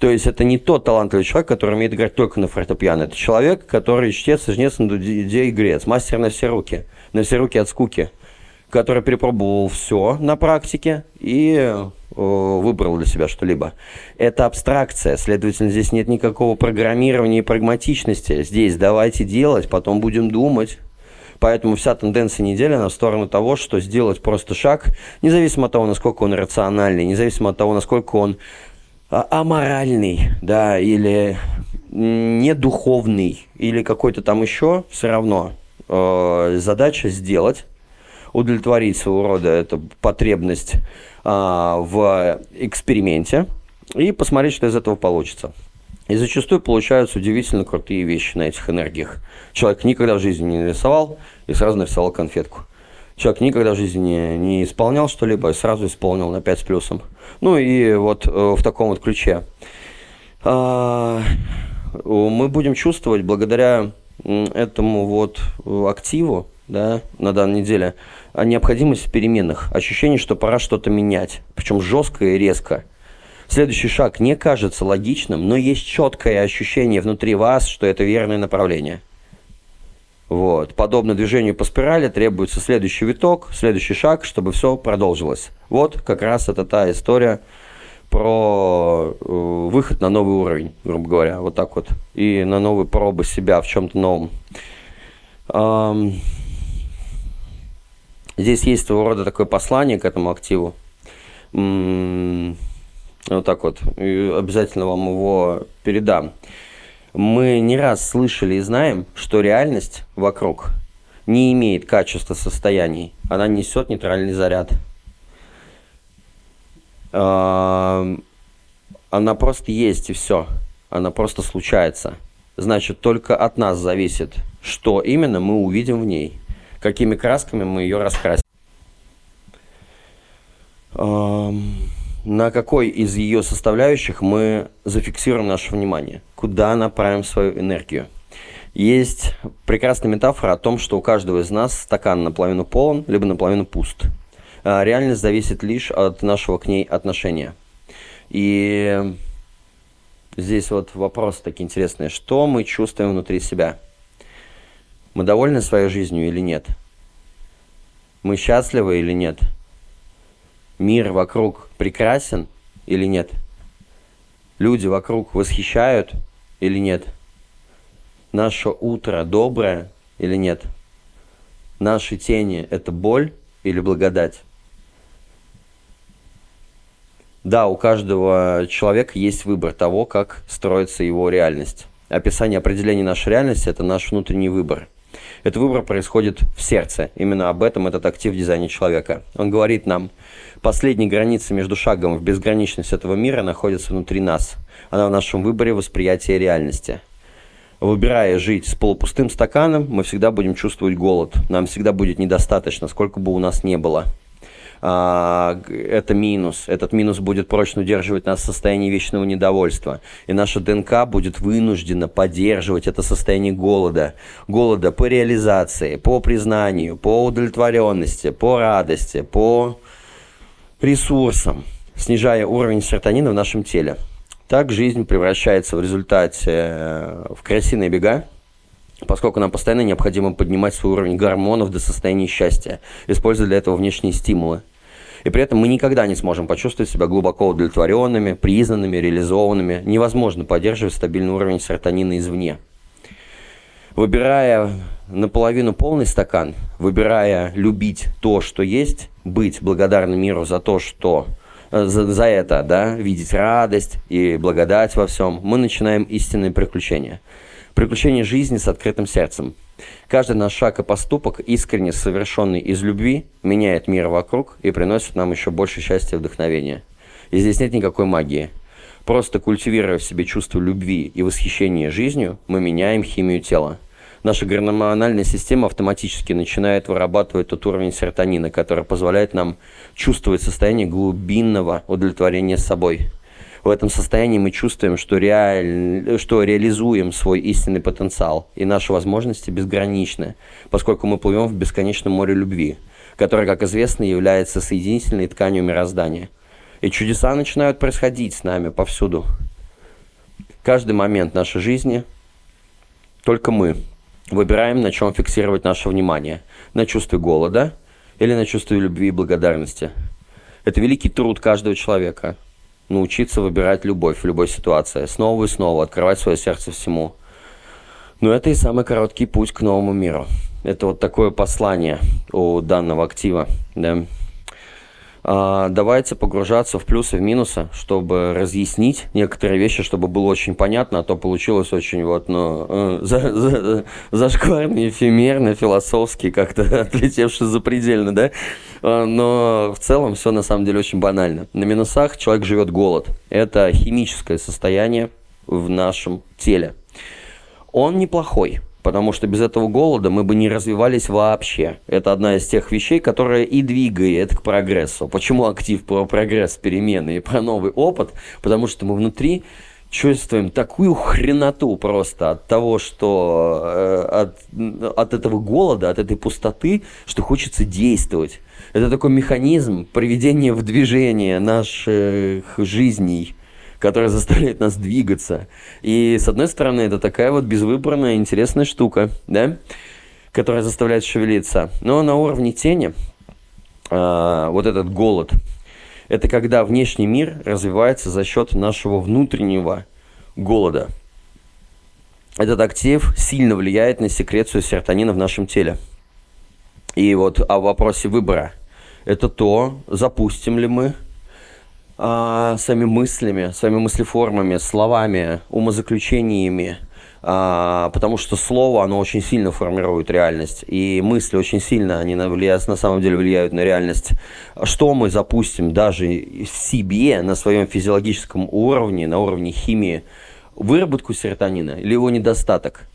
То есть это не тот талантливый человек, который умеет играть только на фортепиано. Это человек, который чтец, жнец, дуде и грец, мастер на все руки, на все руки от скуки, который перепробовал все на практике и э, выбрал для себя что-либо. Это абстракция, следовательно, здесь нет никакого программирования и прагматичности. Здесь давайте делать, потом будем думать. Поэтому вся тенденция недели на сторону того, что сделать просто шаг, независимо от того, насколько он рациональный, независимо от того, насколько он аморальный, да, или недуховный, или какой-то там еще, все равно э, задача сделать, удовлетворить своего рода эту потребность э, в эксперименте и посмотреть, что из этого получится. И зачастую получаются удивительно крутые вещи на этих энергиях. Человек никогда в жизни не нарисовал и сразу нарисовал конфетку. Человек никогда в жизни не, исполнял что-либо и сразу исполнил на 5 с плюсом. Ну и вот э, в таком вот ключе. А, мы будем чувствовать благодаря этому вот активу, да, на данной неделе, о необходимости переменных, ощущение, что пора что-то менять, причем жестко и резко. Следующий шаг не кажется логичным, но есть четкое ощущение внутри вас, что это верное направление. Вот. Подобно движению по спирали требуется следующий виток, следующий шаг, чтобы все продолжилось. Вот как раз это та история про э, выход на новый уровень, грубо говоря, вот так вот, и на новые пробы себя в чем-то новом. Здесь есть своего рода такое послание к этому активу. вот так вот, и обязательно вам его передам. Мы не раз слышали и знаем, что реальность вокруг не имеет качества состояний. Она несет нейтральный заряд. Она просто есть и все. Она просто случается. Значит, только от нас зависит, что именно мы увидим в ней, какими красками мы ее раскрасим. На какой из ее составляющих мы зафиксируем наше внимание? Куда направим свою энергию? Есть прекрасная метафора о том, что у каждого из нас стакан наполовину полон, либо наполовину пуст. А реальность зависит лишь от нашего к ней отношения. И здесь вот вопрос такие интересные. Что мы чувствуем внутри себя? Мы довольны своей жизнью или нет? Мы счастливы или нет? Мир вокруг прекрасен или нет? Люди вокруг восхищают или нет? наше утро доброе или нет? Наши тени – это боль или благодать? Да, у каждого человека есть выбор того, как строится его реальность. Описание определения нашей реальности – это наш внутренний выбор. Этот выбор происходит в сердце. Именно об этом этот актив в дизайне человека. Он говорит нам, последняя граница между шагом в безграничность этого мира находится внутри нас. Она в нашем выборе восприятия реальности – выбирая жить с полупустым стаканом, мы всегда будем чувствовать голод. Нам всегда будет недостаточно, сколько бы у нас не было. А, это минус. Этот минус будет прочно удерживать нас в состоянии вечного недовольства. И наша ДНК будет вынуждена поддерживать это состояние голода. Голода по реализации, по признанию, по удовлетворенности, по радости, по ресурсам, снижая уровень серотонина в нашем теле. Так жизнь превращается в результате э, в крысиные бега, поскольку нам постоянно необходимо поднимать свой уровень гормонов до состояния счастья, используя для этого внешние стимулы. И при этом мы никогда не сможем почувствовать себя глубоко удовлетворенными, признанными, реализованными. Невозможно поддерживать стабильный уровень серотонина извне. Выбирая наполовину полный стакан, выбирая любить то, что есть, быть благодарным миру за то, что за, за это, да, видеть радость и благодать во всем, мы начинаем истинные приключения. Приключения жизни с открытым сердцем. Каждый наш шаг и поступок, искренне совершенный из любви, меняет мир вокруг и приносит нам еще больше счастья и вдохновения. И здесь нет никакой магии. Просто культивируя в себе чувство любви и восхищения жизнью, мы меняем химию тела наша гормональная система автоматически начинает вырабатывать тот уровень серотонина, который позволяет нам чувствовать состояние глубинного удовлетворения собой. В этом состоянии мы чувствуем, что, реаль... что реализуем свой истинный потенциал, и наши возможности безграничны, поскольку мы плывем в бесконечном море любви, которое, как известно, является соединительной тканью мироздания. И чудеса начинают происходить с нами повсюду. Каждый момент нашей жизни только мы выбираем, на чем фиксировать наше внимание. На чувстве голода или на чувстве любви и благодарности. Это великий труд каждого человека. Научиться выбирать любовь в любой ситуации. Снова и снова открывать свое сердце всему. Но это и самый короткий путь к новому миру. Это вот такое послание у данного актива. Да? А, давайте погружаться в плюсы, в минусы, чтобы разъяснить некоторые вещи, чтобы было очень понятно, а то получилось очень вот, ну, э, за, за, зашкварно, эфемерно, философски, как-то отлетевший запредельно, да? А, но в целом все на самом деле очень банально. На минусах человек живет голод. Это химическое состояние в нашем теле. Он неплохой, потому что без этого голода мы бы не развивались вообще. Это одна из тех вещей, которая и двигает к прогрессу. Почему актив про прогресс, перемены и про новый опыт? Потому что мы внутри чувствуем такую хреноту просто от того, что э, от, от этого голода, от этой пустоты, что хочется действовать. Это такой механизм приведения в движение наших жизней которая заставляет нас двигаться. И, с одной стороны, это такая вот безвыборная, интересная штука, да, которая заставляет шевелиться. Но на уровне тени э, вот этот голод, это когда внешний мир развивается за счет нашего внутреннего голода. Этот актив сильно влияет на секрецию серотонина в нашем теле. И вот о вопросе выбора. Это то, запустим ли мы а, своими мыслями, своими мыслеформами, словами, умозаключениями, а, потому что слово, оно очень сильно формирует реальность, и мысли очень сильно, они на, влияют, на самом деле влияют на реальность. Что мы запустим даже в себе, на своем физиологическом уровне, на уровне химии, выработку серотонина или его недостаток,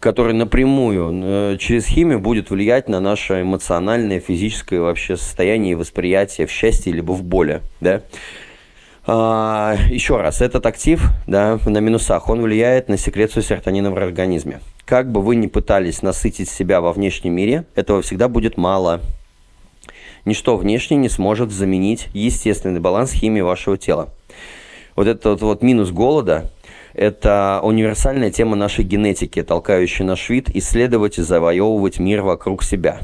который напрямую э, через химию будет влиять на наше эмоциональное, физическое вообще состояние и восприятие в счастье либо в боли, да? А, еще раз, этот актив да, на минусах, он влияет на секрецию серотонина в организме. Как бы вы ни пытались насытить себя во внешнем мире, этого всегда будет мало. Ничто внешнее не сможет заменить естественный баланс химии вашего тела. Вот этот вот минус голода – это универсальная тема нашей генетики, толкающая наш вид исследовать и завоевывать мир вокруг себя.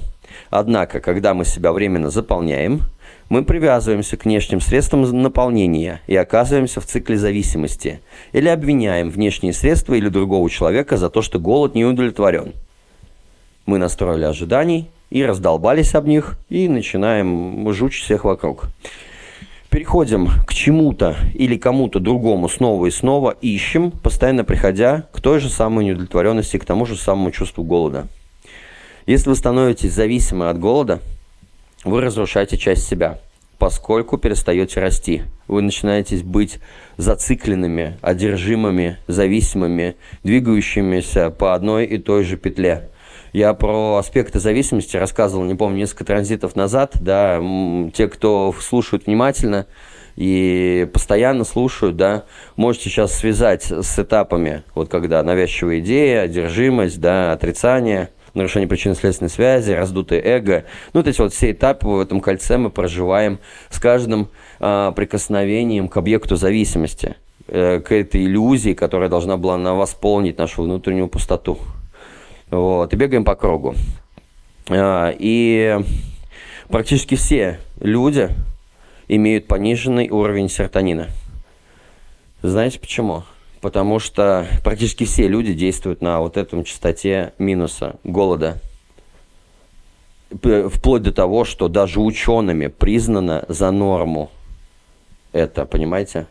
Однако, когда мы себя временно заполняем – мы привязываемся к внешним средствам наполнения и оказываемся в цикле зависимости. Или обвиняем внешние средства или другого человека за то, что голод не удовлетворен. Мы настроили ожиданий и раздолбались об них, и начинаем жучь всех вокруг. Переходим к чему-то или кому-то другому снова и снова, ищем, постоянно приходя к той же самой неудовлетворенности, к тому же самому чувству голода. Если вы становитесь зависимы от голода – вы разрушаете часть себя, поскольку перестаете расти. Вы начинаете быть зацикленными, одержимыми, зависимыми, двигающимися по одной и той же петле. Я про аспекты зависимости рассказывал, не помню, несколько транзитов назад. Да, те, кто слушают внимательно и постоянно слушают, да, можете сейчас связать с этапами, вот когда навязчивая идея, одержимость, да, отрицание – нарушение причинно-следственной связи, раздутое эго. Ну, вот эти вот все этапы в этом кольце мы проживаем с каждым э, прикосновением к объекту зависимости, э, к этой иллюзии, которая должна была на восполнить нашу внутреннюю пустоту. Вот, и бегаем по кругу. Э, и практически все люди имеют пониженный уровень серотонина. Знаете почему? Потому что практически все люди действуют на вот этом частоте минуса, голода. Вплоть до того, что даже учеными признано за норму это, понимаете?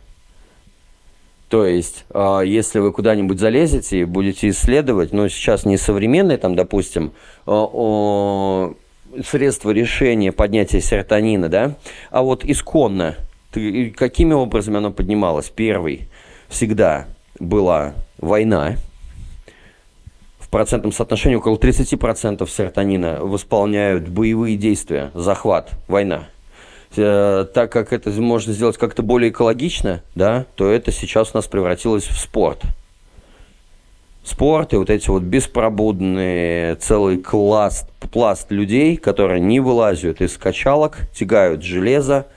То есть, а, если вы куда-нибудь залезете и будете исследовать, ну, сейчас не современные, там, допустим, а, средства решения поднятия серотонина, да, а вот исконно, какими образами оно поднималось? Первый, всегда была война, в процентном соотношении около 30% серотонина восполняют боевые действия, захват, война. Э, так как это можно сделать как-то более экологично, да, то это сейчас у нас превратилось в спорт. Спорт и вот эти вот беспробудные, целый класс, пласт людей, которые не вылазят из качалок, тягают железо,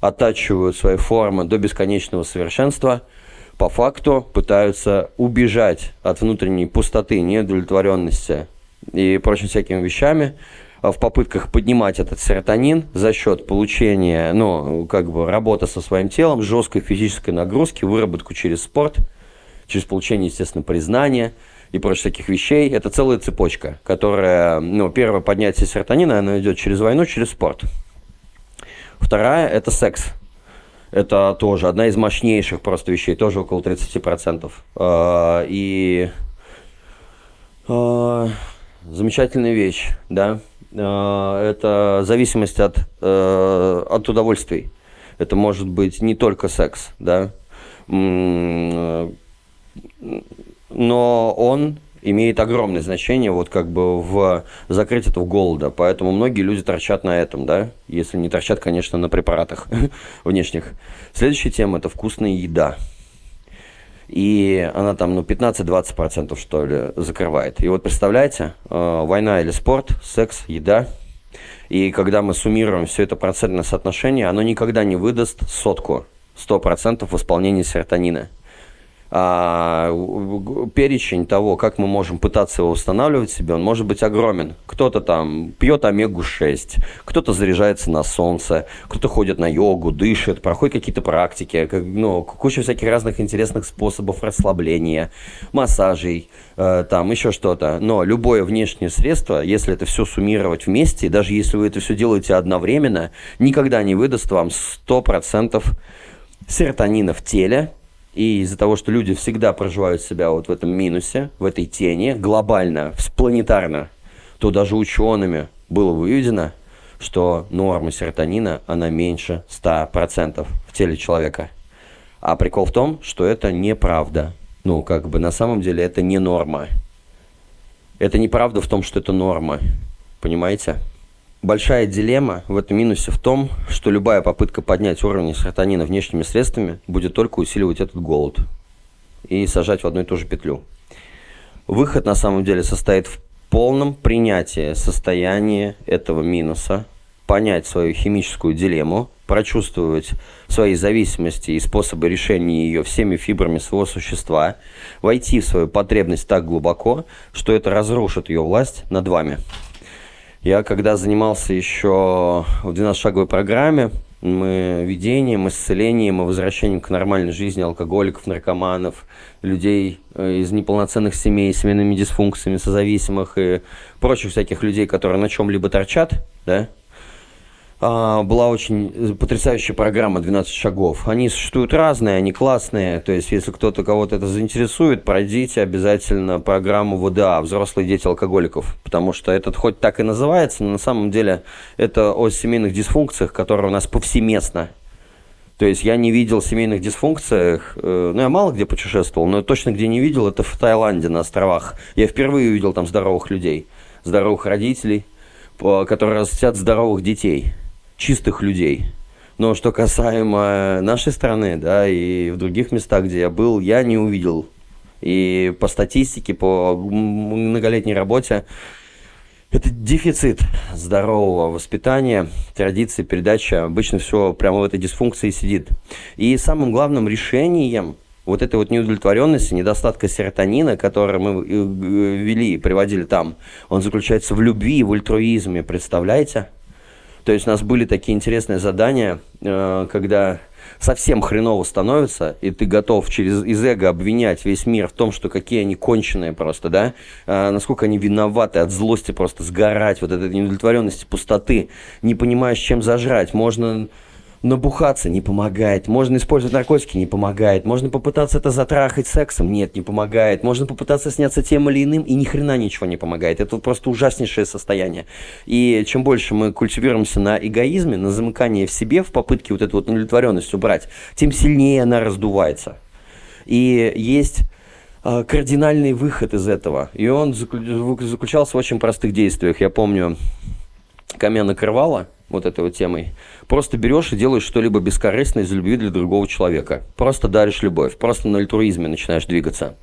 оттачивают свои формы до бесконечного совершенства – по факту пытаются убежать от внутренней пустоты, неудовлетворенности и прочим всякими вещами а в попытках поднимать этот серотонин за счет получения, ну, как бы работы со своим телом, жесткой физической нагрузки, выработку через спорт, через получение, естественно, признания и прочих таких вещей. Это целая цепочка, которая, ну, первое поднятие серотонина, оно идет через войну, через спорт. Вторая – это секс. Это тоже одна из мощнейших просто вещей, тоже около 30%. А, и а, замечательная вещь, да. А, это зависимость от, э, от удовольствий. Это может быть не только секс, да. Но он имеет огромное значение вот как бы в закрытии этого голода. Поэтому многие люди торчат на этом, да, если не торчат, конечно, на препаратах внешних. Следующая тема – это вкусная еда. И она там, ну, 15-20% что ли закрывает. И вот представляете, э, война или спорт, секс, еда. И когда мы суммируем все это процентное соотношение, оно никогда не выдаст сотку, 100% восполнения серотонина а, перечень того, как мы можем пытаться его устанавливать себе, он может быть огромен. Кто-то там пьет омегу-6, кто-то заряжается на солнце, кто-то ходит на йогу, дышит, проходит какие-то практики, как, ну, куча всяких разных интересных способов расслабления, массажей, э, там еще что-то. Но любое внешнее средство, если это все суммировать вместе, даже если вы это все делаете одновременно, никогда не выдаст вам 100% серотонина в теле, и из-за того, что люди всегда проживают себя вот в этом минусе, в этой тени, глобально, планетарно, то даже учеными было выведено, что норма серотонина, она меньше 100% в теле человека. А прикол в том, что это неправда. Ну, как бы на самом деле это не норма. Это неправда в том, что это норма. Понимаете? Большая дилемма в этом минусе в том, что любая попытка поднять уровень серотонина внешними средствами будет только усиливать этот голод и сажать в одну и ту же петлю. Выход на самом деле состоит в полном принятии состояния этого минуса, понять свою химическую дилемму, прочувствовать свои зависимости и способы решения ее всеми фибрами своего существа, войти в свою потребность так глубоко, что это разрушит ее власть над вами. Я когда занимался еще в 12-шаговой программе, мы ведением, исцелением и возвращением к нормальной жизни алкоголиков, наркоманов, людей э, из неполноценных семей, семейными дисфункциями, созависимых и прочих всяких людей, которые на чем-либо торчат, да, была очень потрясающая программа «12 шагов». Они существуют разные, они классные. То есть, если кто-то кого-то это заинтересует, пройдите обязательно программу ВДА «Взрослые дети алкоголиков». Потому что этот хоть так и называется, но на самом деле это о семейных дисфункциях, которые у нас повсеместно. То есть я не видел семейных дисфункциях, э, ну я мало где путешествовал, но точно где не видел, это в Таиланде на островах. Я впервые увидел там здоровых людей, здоровых родителей, которые растят здоровых детей чистых людей. Но что касаемо нашей страны, да, и в других местах, где я был, я не увидел. И по статистике, по многолетней работе, это дефицит здорового воспитания, традиции, передачи. Обычно все прямо в этой дисфункции сидит. И самым главным решением вот этой вот неудовлетворенности, недостатка серотонина, который мы э, вели, приводили там, он заключается в любви в альтруизме, представляете? То есть у нас были такие интересные задания, э, когда совсем хреново становится, и ты готов через из эго обвинять весь мир в том, что какие они конченые просто, да, а, насколько они виноваты, от злости просто сгорать, вот этой неудовлетворенности, пустоты, не понимаешь, чем зажрать. Можно набухаться не помогает. Можно использовать наркотики, не помогает. Можно попытаться это затрахать сексом, нет, не помогает. Можно попытаться сняться тем или иным, и ни хрена ничего не помогает. Это просто ужаснейшее состояние. И чем больше мы культивируемся на эгоизме, на замыкании в себе, в попытке вот эту вот удовлетворенность убрать, тем сильнее она раздувается. И есть а, кардинальный выход из этого. И он заключался в очень простых действиях. Я помню, ко мне накрывало вот этой вот темой. Просто берешь и делаешь что-либо бескорыстное из любви для другого человека. Просто даришь любовь. Просто на альтруизме начинаешь двигаться.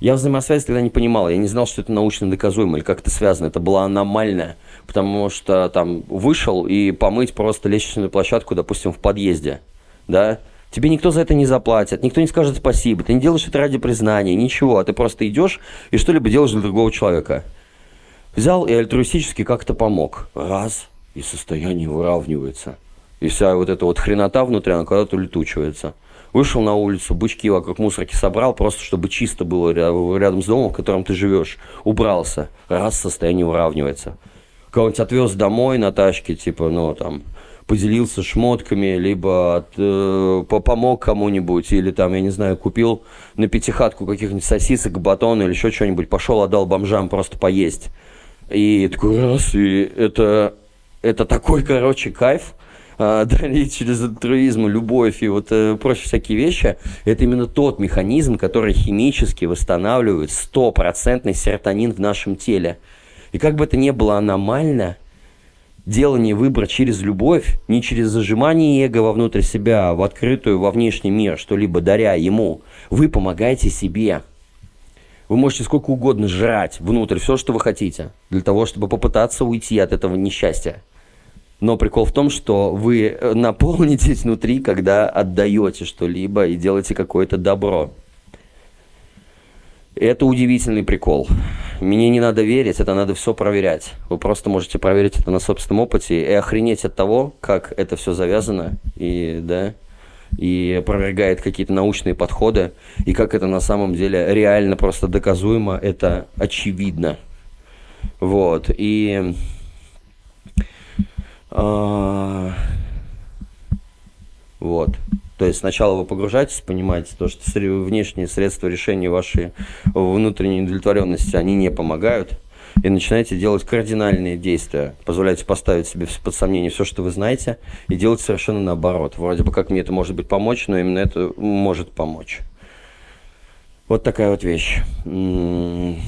Я взаимосвязь тогда не понимал, я не знал, что это научно доказуемо или как это связано. Это было аномально, потому что там вышел и помыть просто лестничную площадку, допустим, в подъезде, да, Тебе никто за это не заплатит, никто не скажет спасибо, ты не делаешь это ради признания, ничего, а ты просто идешь и что-либо делаешь для другого человека. Взял и альтруистически как-то помог. Раз, и состояние выравнивается. И вся вот эта вот хренота внутри, она куда-то улетучивается. Вышел на улицу, бычки вокруг мусорки собрал, просто чтобы чисто было рядом с домом, в котором ты живешь. Убрался. Раз состояние уравнивается. Кого-нибудь отвез домой на тачке, типа, ну, там, поделился шмотками, либо от, э, помог кому-нибудь, или там, я не знаю, купил на пятихатку каких-нибудь сосисок, батона или еще что-нибудь, пошел, отдал бомжам просто поесть. И такой раз, и это это такой, короче, кайф а, дарить через альтруизм, любовь и вот э, прочие всякие вещи, это именно тот механизм, который химически восстанавливает стопроцентный серотонин в нашем теле. И как бы это ни было аномально, делание выбора через любовь, не через зажимание эго вовнутрь себя, а в открытую, во внешний мир, что-либо даря ему, вы помогаете себе. Вы можете сколько угодно жрать внутрь все, что вы хотите, для того, чтобы попытаться уйти от этого несчастья. Но прикол в том, что вы э, наполнитесь внутри, когда отдаете что-либо и делаете какое-то добро. Это удивительный прикол. Мне не надо верить, это надо все проверять. Вы просто можете проверить это на собственном опыте и охренеть от того, как это все завязано, и, да, и опровергает какие-то научные подходы, и как это на самом деле реально просто доказуемо, это очевидно. Вот, и а, вот. То есть сначала вы погружаетесь, понимаете, то, что внешние средства решения вашей внутренней удовлетворенности, они не помогают, и начинаете делать кардинальные действия, позволяете поставить себе под сомнение все, что вы знаете, и делать совершенно наоборот. Вроде бы как мне это может быть помочь, но именно это может помочь. Вот такая вот вещь. М-м-м.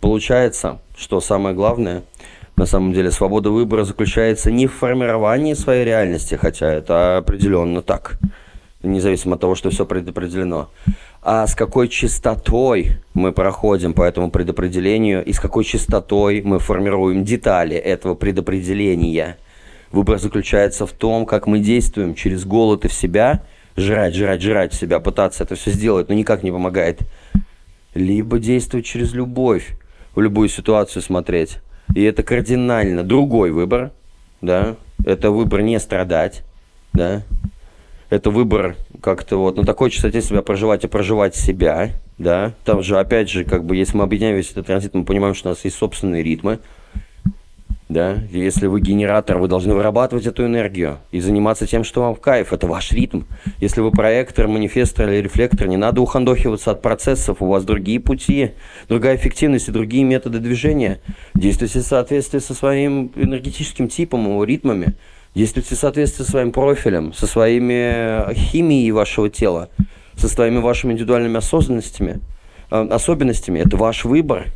Получается, что самое главное – на самом деле свобода выбора заключается не в формировании своей реальности, хотя это определенно так, независимо от того, что все предопределено, а с какой частотой мы проходим по этому предопределению и с какой частотой мы формируем детали этого предопределения. Выбор заключается в том, как мы действуем через голод и в себя, жрать, жрать, жрать в себя, пытаться это все сделать, но никак не помогает. Либо действовать через любовь, в любую ситуацию смотреть и это кардинально другой выбор, да, это выбор не страдать, да, это выбор как-то вот на такой частоте себя проживать и проживать себя, да, там же опять же, как бы, если мы объединяем весь этот транзит, мы понимаем, что у нас есть собственные ритмы, да, если вы генератор, вы должны вырабатывать эту энергию и заниматься тем, что вам в кайф, это ваш ритм. Если вы проектор, манифестор или рефлектор, не надо ухандохиваться от процессов, у вас другие пути, другая эффективность и другие методы движения. Действуйте в соответствии со своим энергетическим типом, его ритмами, действуйте в соответствии со своим профилем, со своими химией вашего тела, со своими вашими индивидуальными осознанностями, э, особенностями. Это ваш выбор.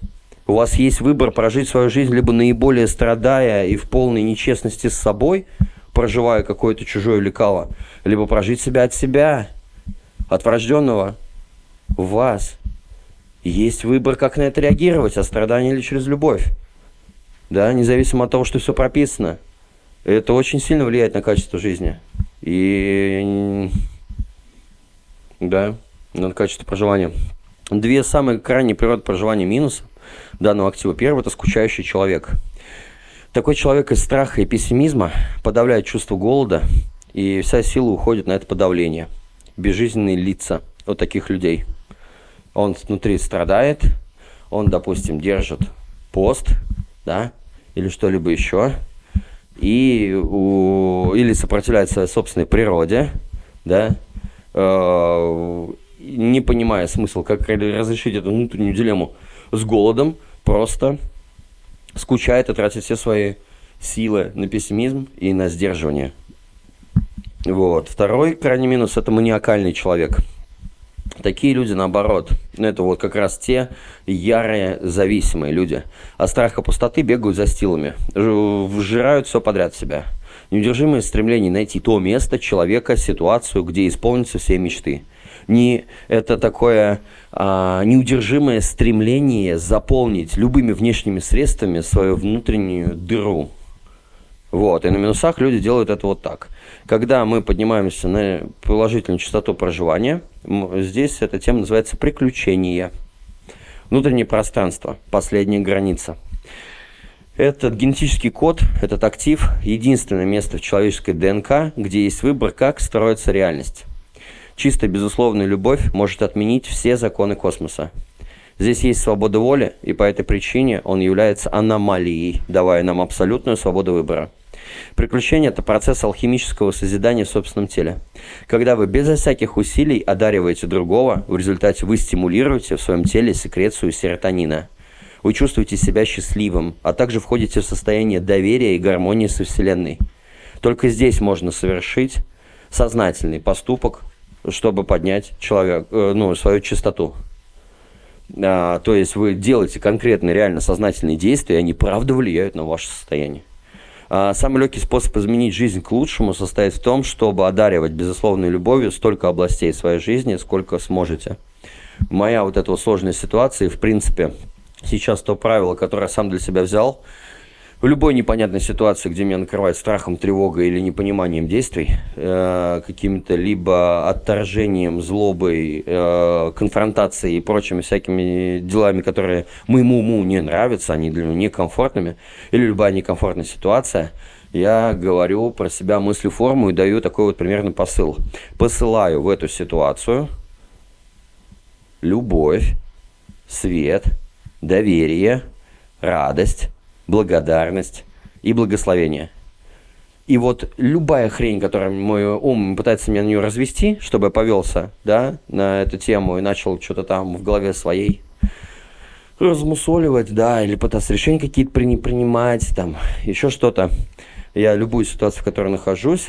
У вас есть выбор прожить свою жизнь либо наиболее страдая и в полной нечестности с собой, проживая какое-то чужое лекало, либо прожить себя от себя, от врожденного в вас. Есть выбор, как на это реагировать, от страдания или через любовь. Да, независимо от того, что все прописано. Это очень сильно влияет на качество жизни. И да, на качество проживания. Две самые крайние природы проживания минуса данного актива. Первый – это скучающий человек. Такой человек из страха и пессимизма подавляет чувство голода, и вся сила уходит на это подавление. Безжизненные лица вот таких людей. Он внутри страдает, он, допустим, держит пост, да, или что-либо еще, и, у, или сопротивляется собственной природе, да, э, не понимая смысл, как разрешить эту внутреннюю дилемму с голодом, просто скучает и тратит все свои силы на пессимизм и на сдерживание. Вот. Второй крайний минус – это маниакальный человек. Такие люди, наоборот, ну, это вот как раз те ярые зависимые люди. От страха пустоты бегают за стилами, вжирают все подряд себя. Неудержимое стремление найти то место, человека, ситуацию, где исполнятся все мечты – не это такое а, неудержимое стремление заполнить любыми внешними средствами свою внутреннюю дыру. Вот, и на минусах люди делают это вот так. Когда мы поднимаемся на положительную частоту проживания, здесь эта тема называется приключение. Внутреннее пространство, последняя граница. Этот генетический код, этот актив, единственное место в человеческой ДНК, где есть выбор, как строится реальность. Чистая безусловная любовь может отменить все законы космоса. Здесь есть свобода воли, и по этой причине он является аномалией, давая нам абсолютную свободу выбора. Приключение – это процесс алхимического созидания в собственном теле. Когда вы безо всяких усилий одариваете другого, в результате вы стимулируете в своем теле секрецию серотонина. Вы чувствуете себя счастливым, а также входите в состояние доверия и гармонии со Вселенной. Только здесь можно совершить сознательный поступок, чтобы поднять человек, э, ну, свою чистоту. А, то есть вы делаете конкретные, реально сознательные действия, и они правда влияют на ваше состояние. А, самый легкий способ изменить жизнь к лучшему состоит в том, чтобы одаривать безусловной любовью столько областей своей жизни, сколько сможете. Моя вот эта вот сложная ситуация, в принципе, сейчас то правило, которое я сам для себя взял – в любой непонятной ситуации, где меня накрывает страхом, тревогой или непониманием действий, э, каким-то либо отторжением, злобой, э, конфронтацией и прочими всякими делами, которые моему уму не нравятся, они для него некомфортными, или любая некомфортная ситуация, я говорю про себя мыслью форму и даю такой вот примерный посыл. Посылаю в эту ситуацию любовь, свет, доверие, радость, благодарность и благословение. И вот любая хрень, которая мой ум пытается меня на нее развести, чтобы я повелся, да, на эту тему и начал что-то там в голове своей размусоливать, да, или пытаться решения какие-то принимать, там, еще что-то. Я любую ситуацию, в которой нахожусь,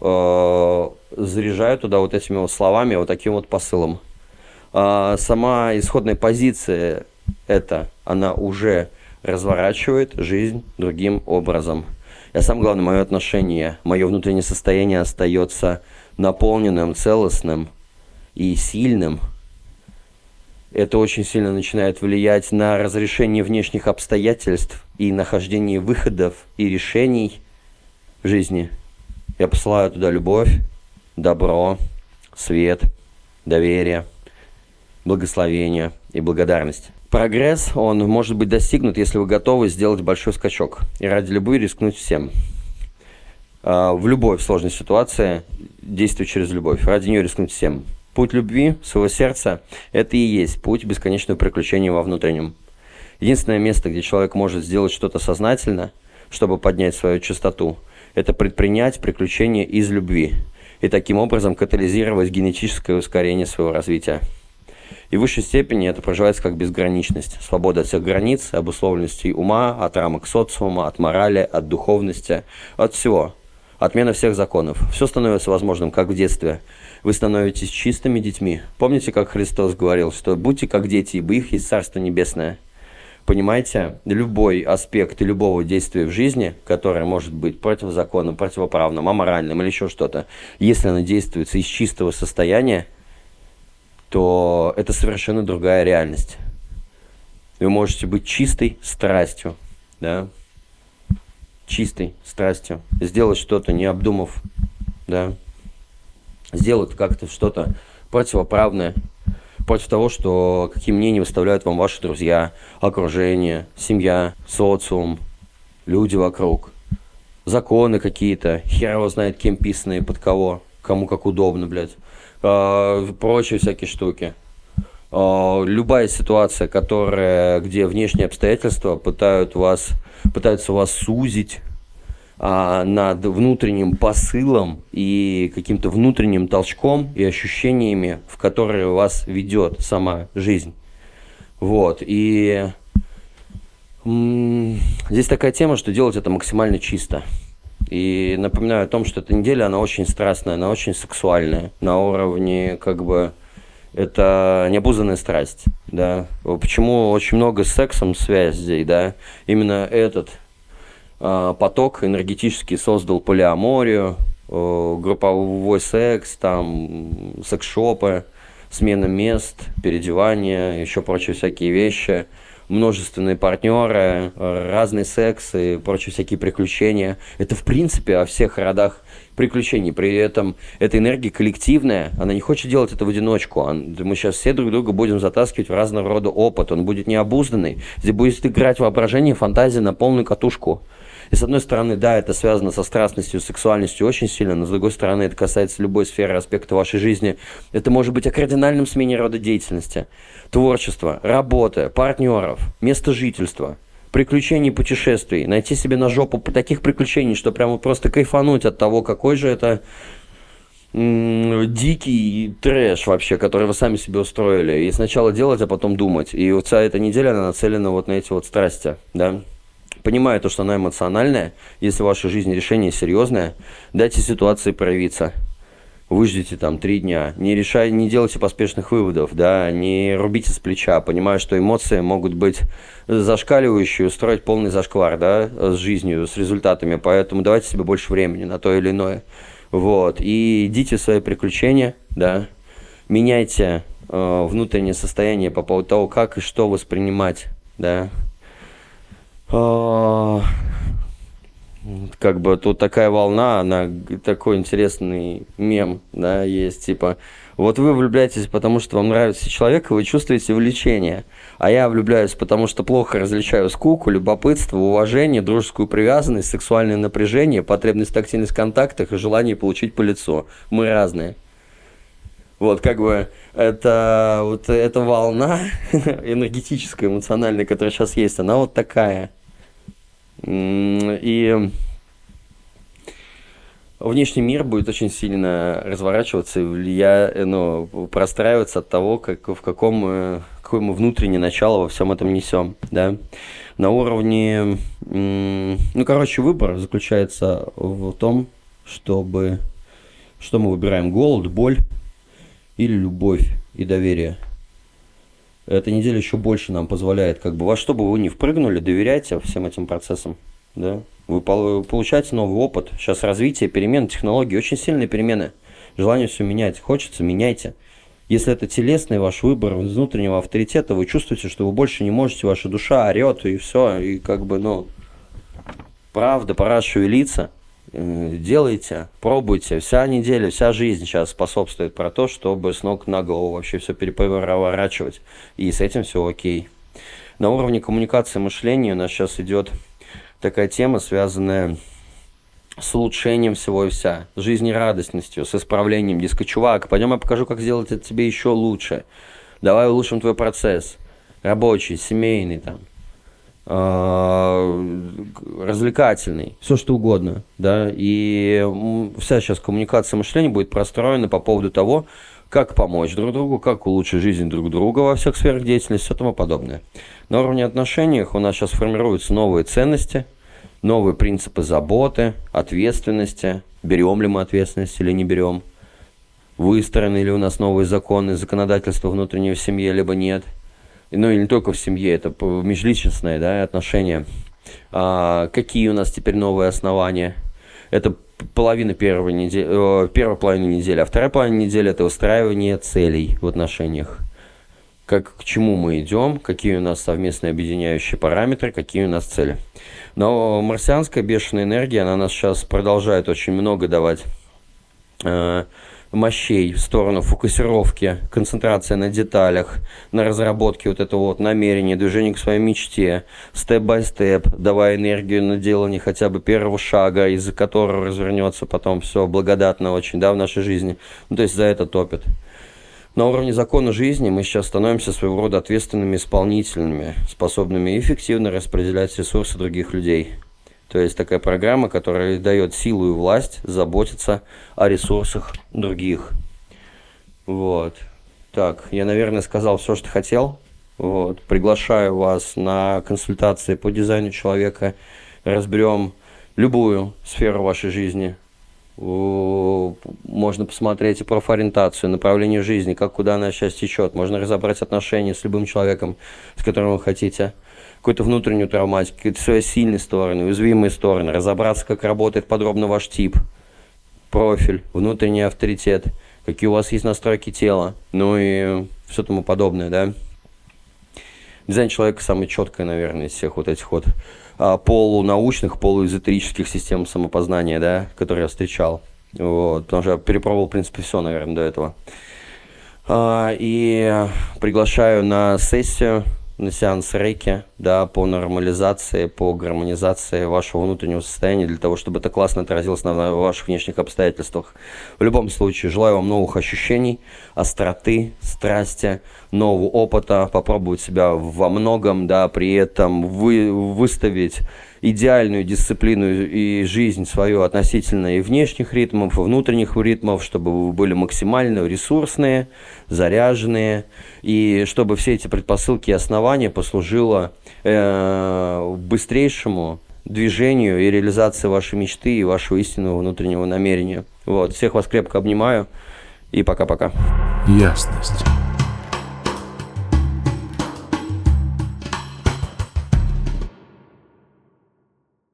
э, заряжаю туда вот этими вот словами, вот таким вот посылом. А сама исходная позиция это, она уже разворачивает жизнь другим образом. И самое главное, мое отношение, мое внутреннее состояние остается наполненным, целостным и сильным. Это очень сильно начинает влиять на разрешение внешних обстоятельств и нахождение выходов и решений в жизни. Я посылаю туда любовь, добро, свет, доверие, благословение и благодарность. Прогресс, он может быть достигнут, если вы готовы сделать большой скачок и ради любви рискнуть всем. А, в любой сложной ситуации действуй через любовь, ради нее рискнуть всем. Путь любви, своего сердца – это и есть путь бесконечного приключения во внутреннем. Единственное место, где человек может сделать что-то сознательно, чтобы поднять свою чистоту, это предпринять приключения из любви и таким образом катализировать генетическое ускорение своего развития. И в высшей степени это проживается как безграничность, свобода от всех границ, обусловленностей ума, от рамок социума, от морали, от духовности, от всего. Отмена всех законов. Все становится возможным, как в детстве. Вы становитесь чистыми детьми. Помните, как Христос говорил, что будьте как дети, ибо их есть Царство Небесное. Понимаете, любой аспект любого действия в жизни, которое может быть противозаконным, противоправным, аморальным или еще что-то, если оно действуется из чистого состояния, то это совершенно другая реальность. Вы можете быть чистой страстью, да, чистой страстью, сделать что-то, не обдумав, да, сделать как-то что-то противоправное, против того, что какие мнения выставляют вам ваши друзья, окружение, семья, социум, люди вокруг, законы какие-то, хер его знает, кем писанные, под кого, кому как удобно, блядь. А, прочие всякие штуки. А, любая ситуация, которая, где внешние обстоятельства пытают вас, пытаются вас сузить а, над внутренним посылом и каким-то внутренним толчком и ощущениями, в которые вас ведет сама жизнь. Вот. И здесь такая тема, что делать это максимально чисто. И напоминаю о том, что эта неделя, она очень страстная, она очень сексуальная, на уровне, как бы, это необузанная страсть, да. Почему очень много с сексом связей, да, именно этот э, поток энергетический создал полиаморию, э, групповой секс, там, секс-шопы, смена мест, переодевание, еще прочие всякие вещи – множественные партнеры, разный секс и прочие всякие приключения. Это, в принципе, о всех родах приключений. При этом эта энергия коллективная, она не хочет делать это в одиночку. Мы сейчас все друг друга будем затаскивать в разного рода опыт. Он будет необузданный. Здесь будет играть воображение, фантазия на полную катушку. И с одной стороны, да, это связано со страстностью, сексуальностью очень сильно, но с другой стороны, это касается любой сферы, аспекта вашей жизни. Это может быть о кардинальном смене рода деятельности, творчества, работы, партнеров, места жительства, приключений, путешествий, найти себе на жопу таких приключений, что прямо просто кайфануть от того, какой же это дикий трэш вообще, который вы сами себе устроили. И сначала делать, а потом думать. И вот вся эта неделя, она нацелена вот на эти вот страсти, да понимаю то, что она эмоциональная, если в вашей жизни решение серьезное, дайте ситуации проявиться. Выждите там три дня, не решай, не делайте поспешных выводов, да, не рубите с плеча, понимая, что эмоции могут быть зашкаливающие, устроить полный зашквар, да, с жизнью, с результатами, поэтому давайте себе больше времени на то или иное, вот, и идите в свои приключения, да, меняйте э, внутреннее состояние по поводу того, как и что воспринимать, да, как бы тут такая волна, она такой интересный мем, да, есть, типа, вот вы влюбляетесь, потому что вам нравится человек, и вы чувствуете влечение, а я влюбляюсь, потому что плохо различаю скуку, любопытство, уважение, дружескую привязанность, сексуальное напряжение, потребность в тактильных контактах и желание получить по лицу. Мы разные. Вот, как бы, это вот эта волна энергетическая, эмоциональная, которая сейчас есть, она вот такая – и внешний мир будет очень сильно разворачиваться и влия... ну, простраиваться от того, как, в каком, э, какое мы внутреннее начало во всем этом несем, да. На уровне, ну, короче, выбор заключается в том, чтобы, что мы выбираем, голод, боль или любовь и доверие. Эта неделя еще больше нам позволяет, как бы, во что бы вы ни впрыгнули, доверяйте всем этим процессам, да, вы получаете новый опыт. Сейчас развитие, перемены, технологии, очень сильные перемены. Желание все менять. Хочется, меняйте. Если это телесный ваш выбор внутреннего авторитета, вы чувствуете, что вы больше не можете, ваша душа орет, и все, и как бы, ну, правда, пора шевелиться, делайте, пробуйте. Вся неделя, вся жизнь сейчас способствует про то, чтобы с ног на голову вообще все переворачивать. И с этим все окей. На уровне коммуникации мышления у нас сейчас идет такая тема, связанная с улучшением всего и вся, с жизнерадостностью, с исправлением. Дескать, чувак, пойдем я покажу, как сделать это тебе еще лучше. Давай улучшим твой процесс. Рабочий, семейный там, развлекательный, все что угодно, да, и вся сейчас коммуникация мышления будет простроена по поводу того, как помочь друг другу, как улучшить жизнь друг друга во всех сферах деятельности и тому подобное. На уровне отношений у нас сейчас формируются новые ценности, новые принципы заботы, ответственности, берем ли мы ответственность или не берем, выстроены ли у нас новые законы, законодательство внутреннее в семье, либо нет. Ну и не только в семье, это межличностные да, отношения. А, какие у нас теперь новые основания? Это половина первой недели, э, первая половина недели, а вторая половина недели это устраивание целей в отношениях. Как, к чему мы идем, какие у нас совместные объединяющие параметры, какие у нас цели. Но марсианская бешеная энергия, она нас сейчас продолжает очень много давать э, мощей в сторону фокусировки, концентрация на деталях, на разработке вот этого вот намерения, движения к своей мечте, степ-бай-степ, давая энергию на делание хотя бы первого шага, из-за которого развернется потом все благодатно очень, да, в нашей жизни. Ну, то есть за это топит. На уровне закона жизни мы сейчас становимся своего рода ответственными исполнителями, способными эффективно распределять ресурсы других людей. То есть такая программа, которая дает силу и власть заботиться о ресурсах других. Вот. Так, я, наверное, сказал все, что хотел. Вот. Приглашаю вас на консультации по дизайну человека. Разберем любую сферу вашей жизни. Можно посмотреть и профориентацию, направление жизни, как куда она сейчас течет. Можно разобрать отношения с любым человеком, с которым вы хотите какую-то внутреннюю травматику, какие-то свои сильные стороны, уязвимые стороны, разобраться, как работает подробно ваш тип, профиль, внутренний авторитет, какие у вас есть настройки тела, ну и все тому подобное, да. Дизайн человека самый четкий, наверное, из всех вот этих вот а, полунаучных, полуэзотерических систем самопознания, да, которые я встречал. Вот, потому что я перепробовал, в принципе, все, наверное, до этого. А, и приглашаю на сессию на сеанс рейки, да, по нормализации, по гармонизации вашего внутреннего состояния, для того, чтобы это классно отразилось на ваших внешних обстоятельствах. В любом случае, желаю вам новых ощущений, остроты, страсти, нового опыта, попробовать себя во многом, да, при этом вы, выставить идеальную дисциплину и жизнь свою относительно и внешних ритмов, и внутренних ритмов, чтобы вы были максимально ресурсные, заряженные, и чтобы все эти предпосылки и основания послужило э, быстрейшему движению и реализации вашей мечты и вашего истинного внутреннего намерения. Вот. Всех вас крепко обнимаю и пока-пока. Ясность.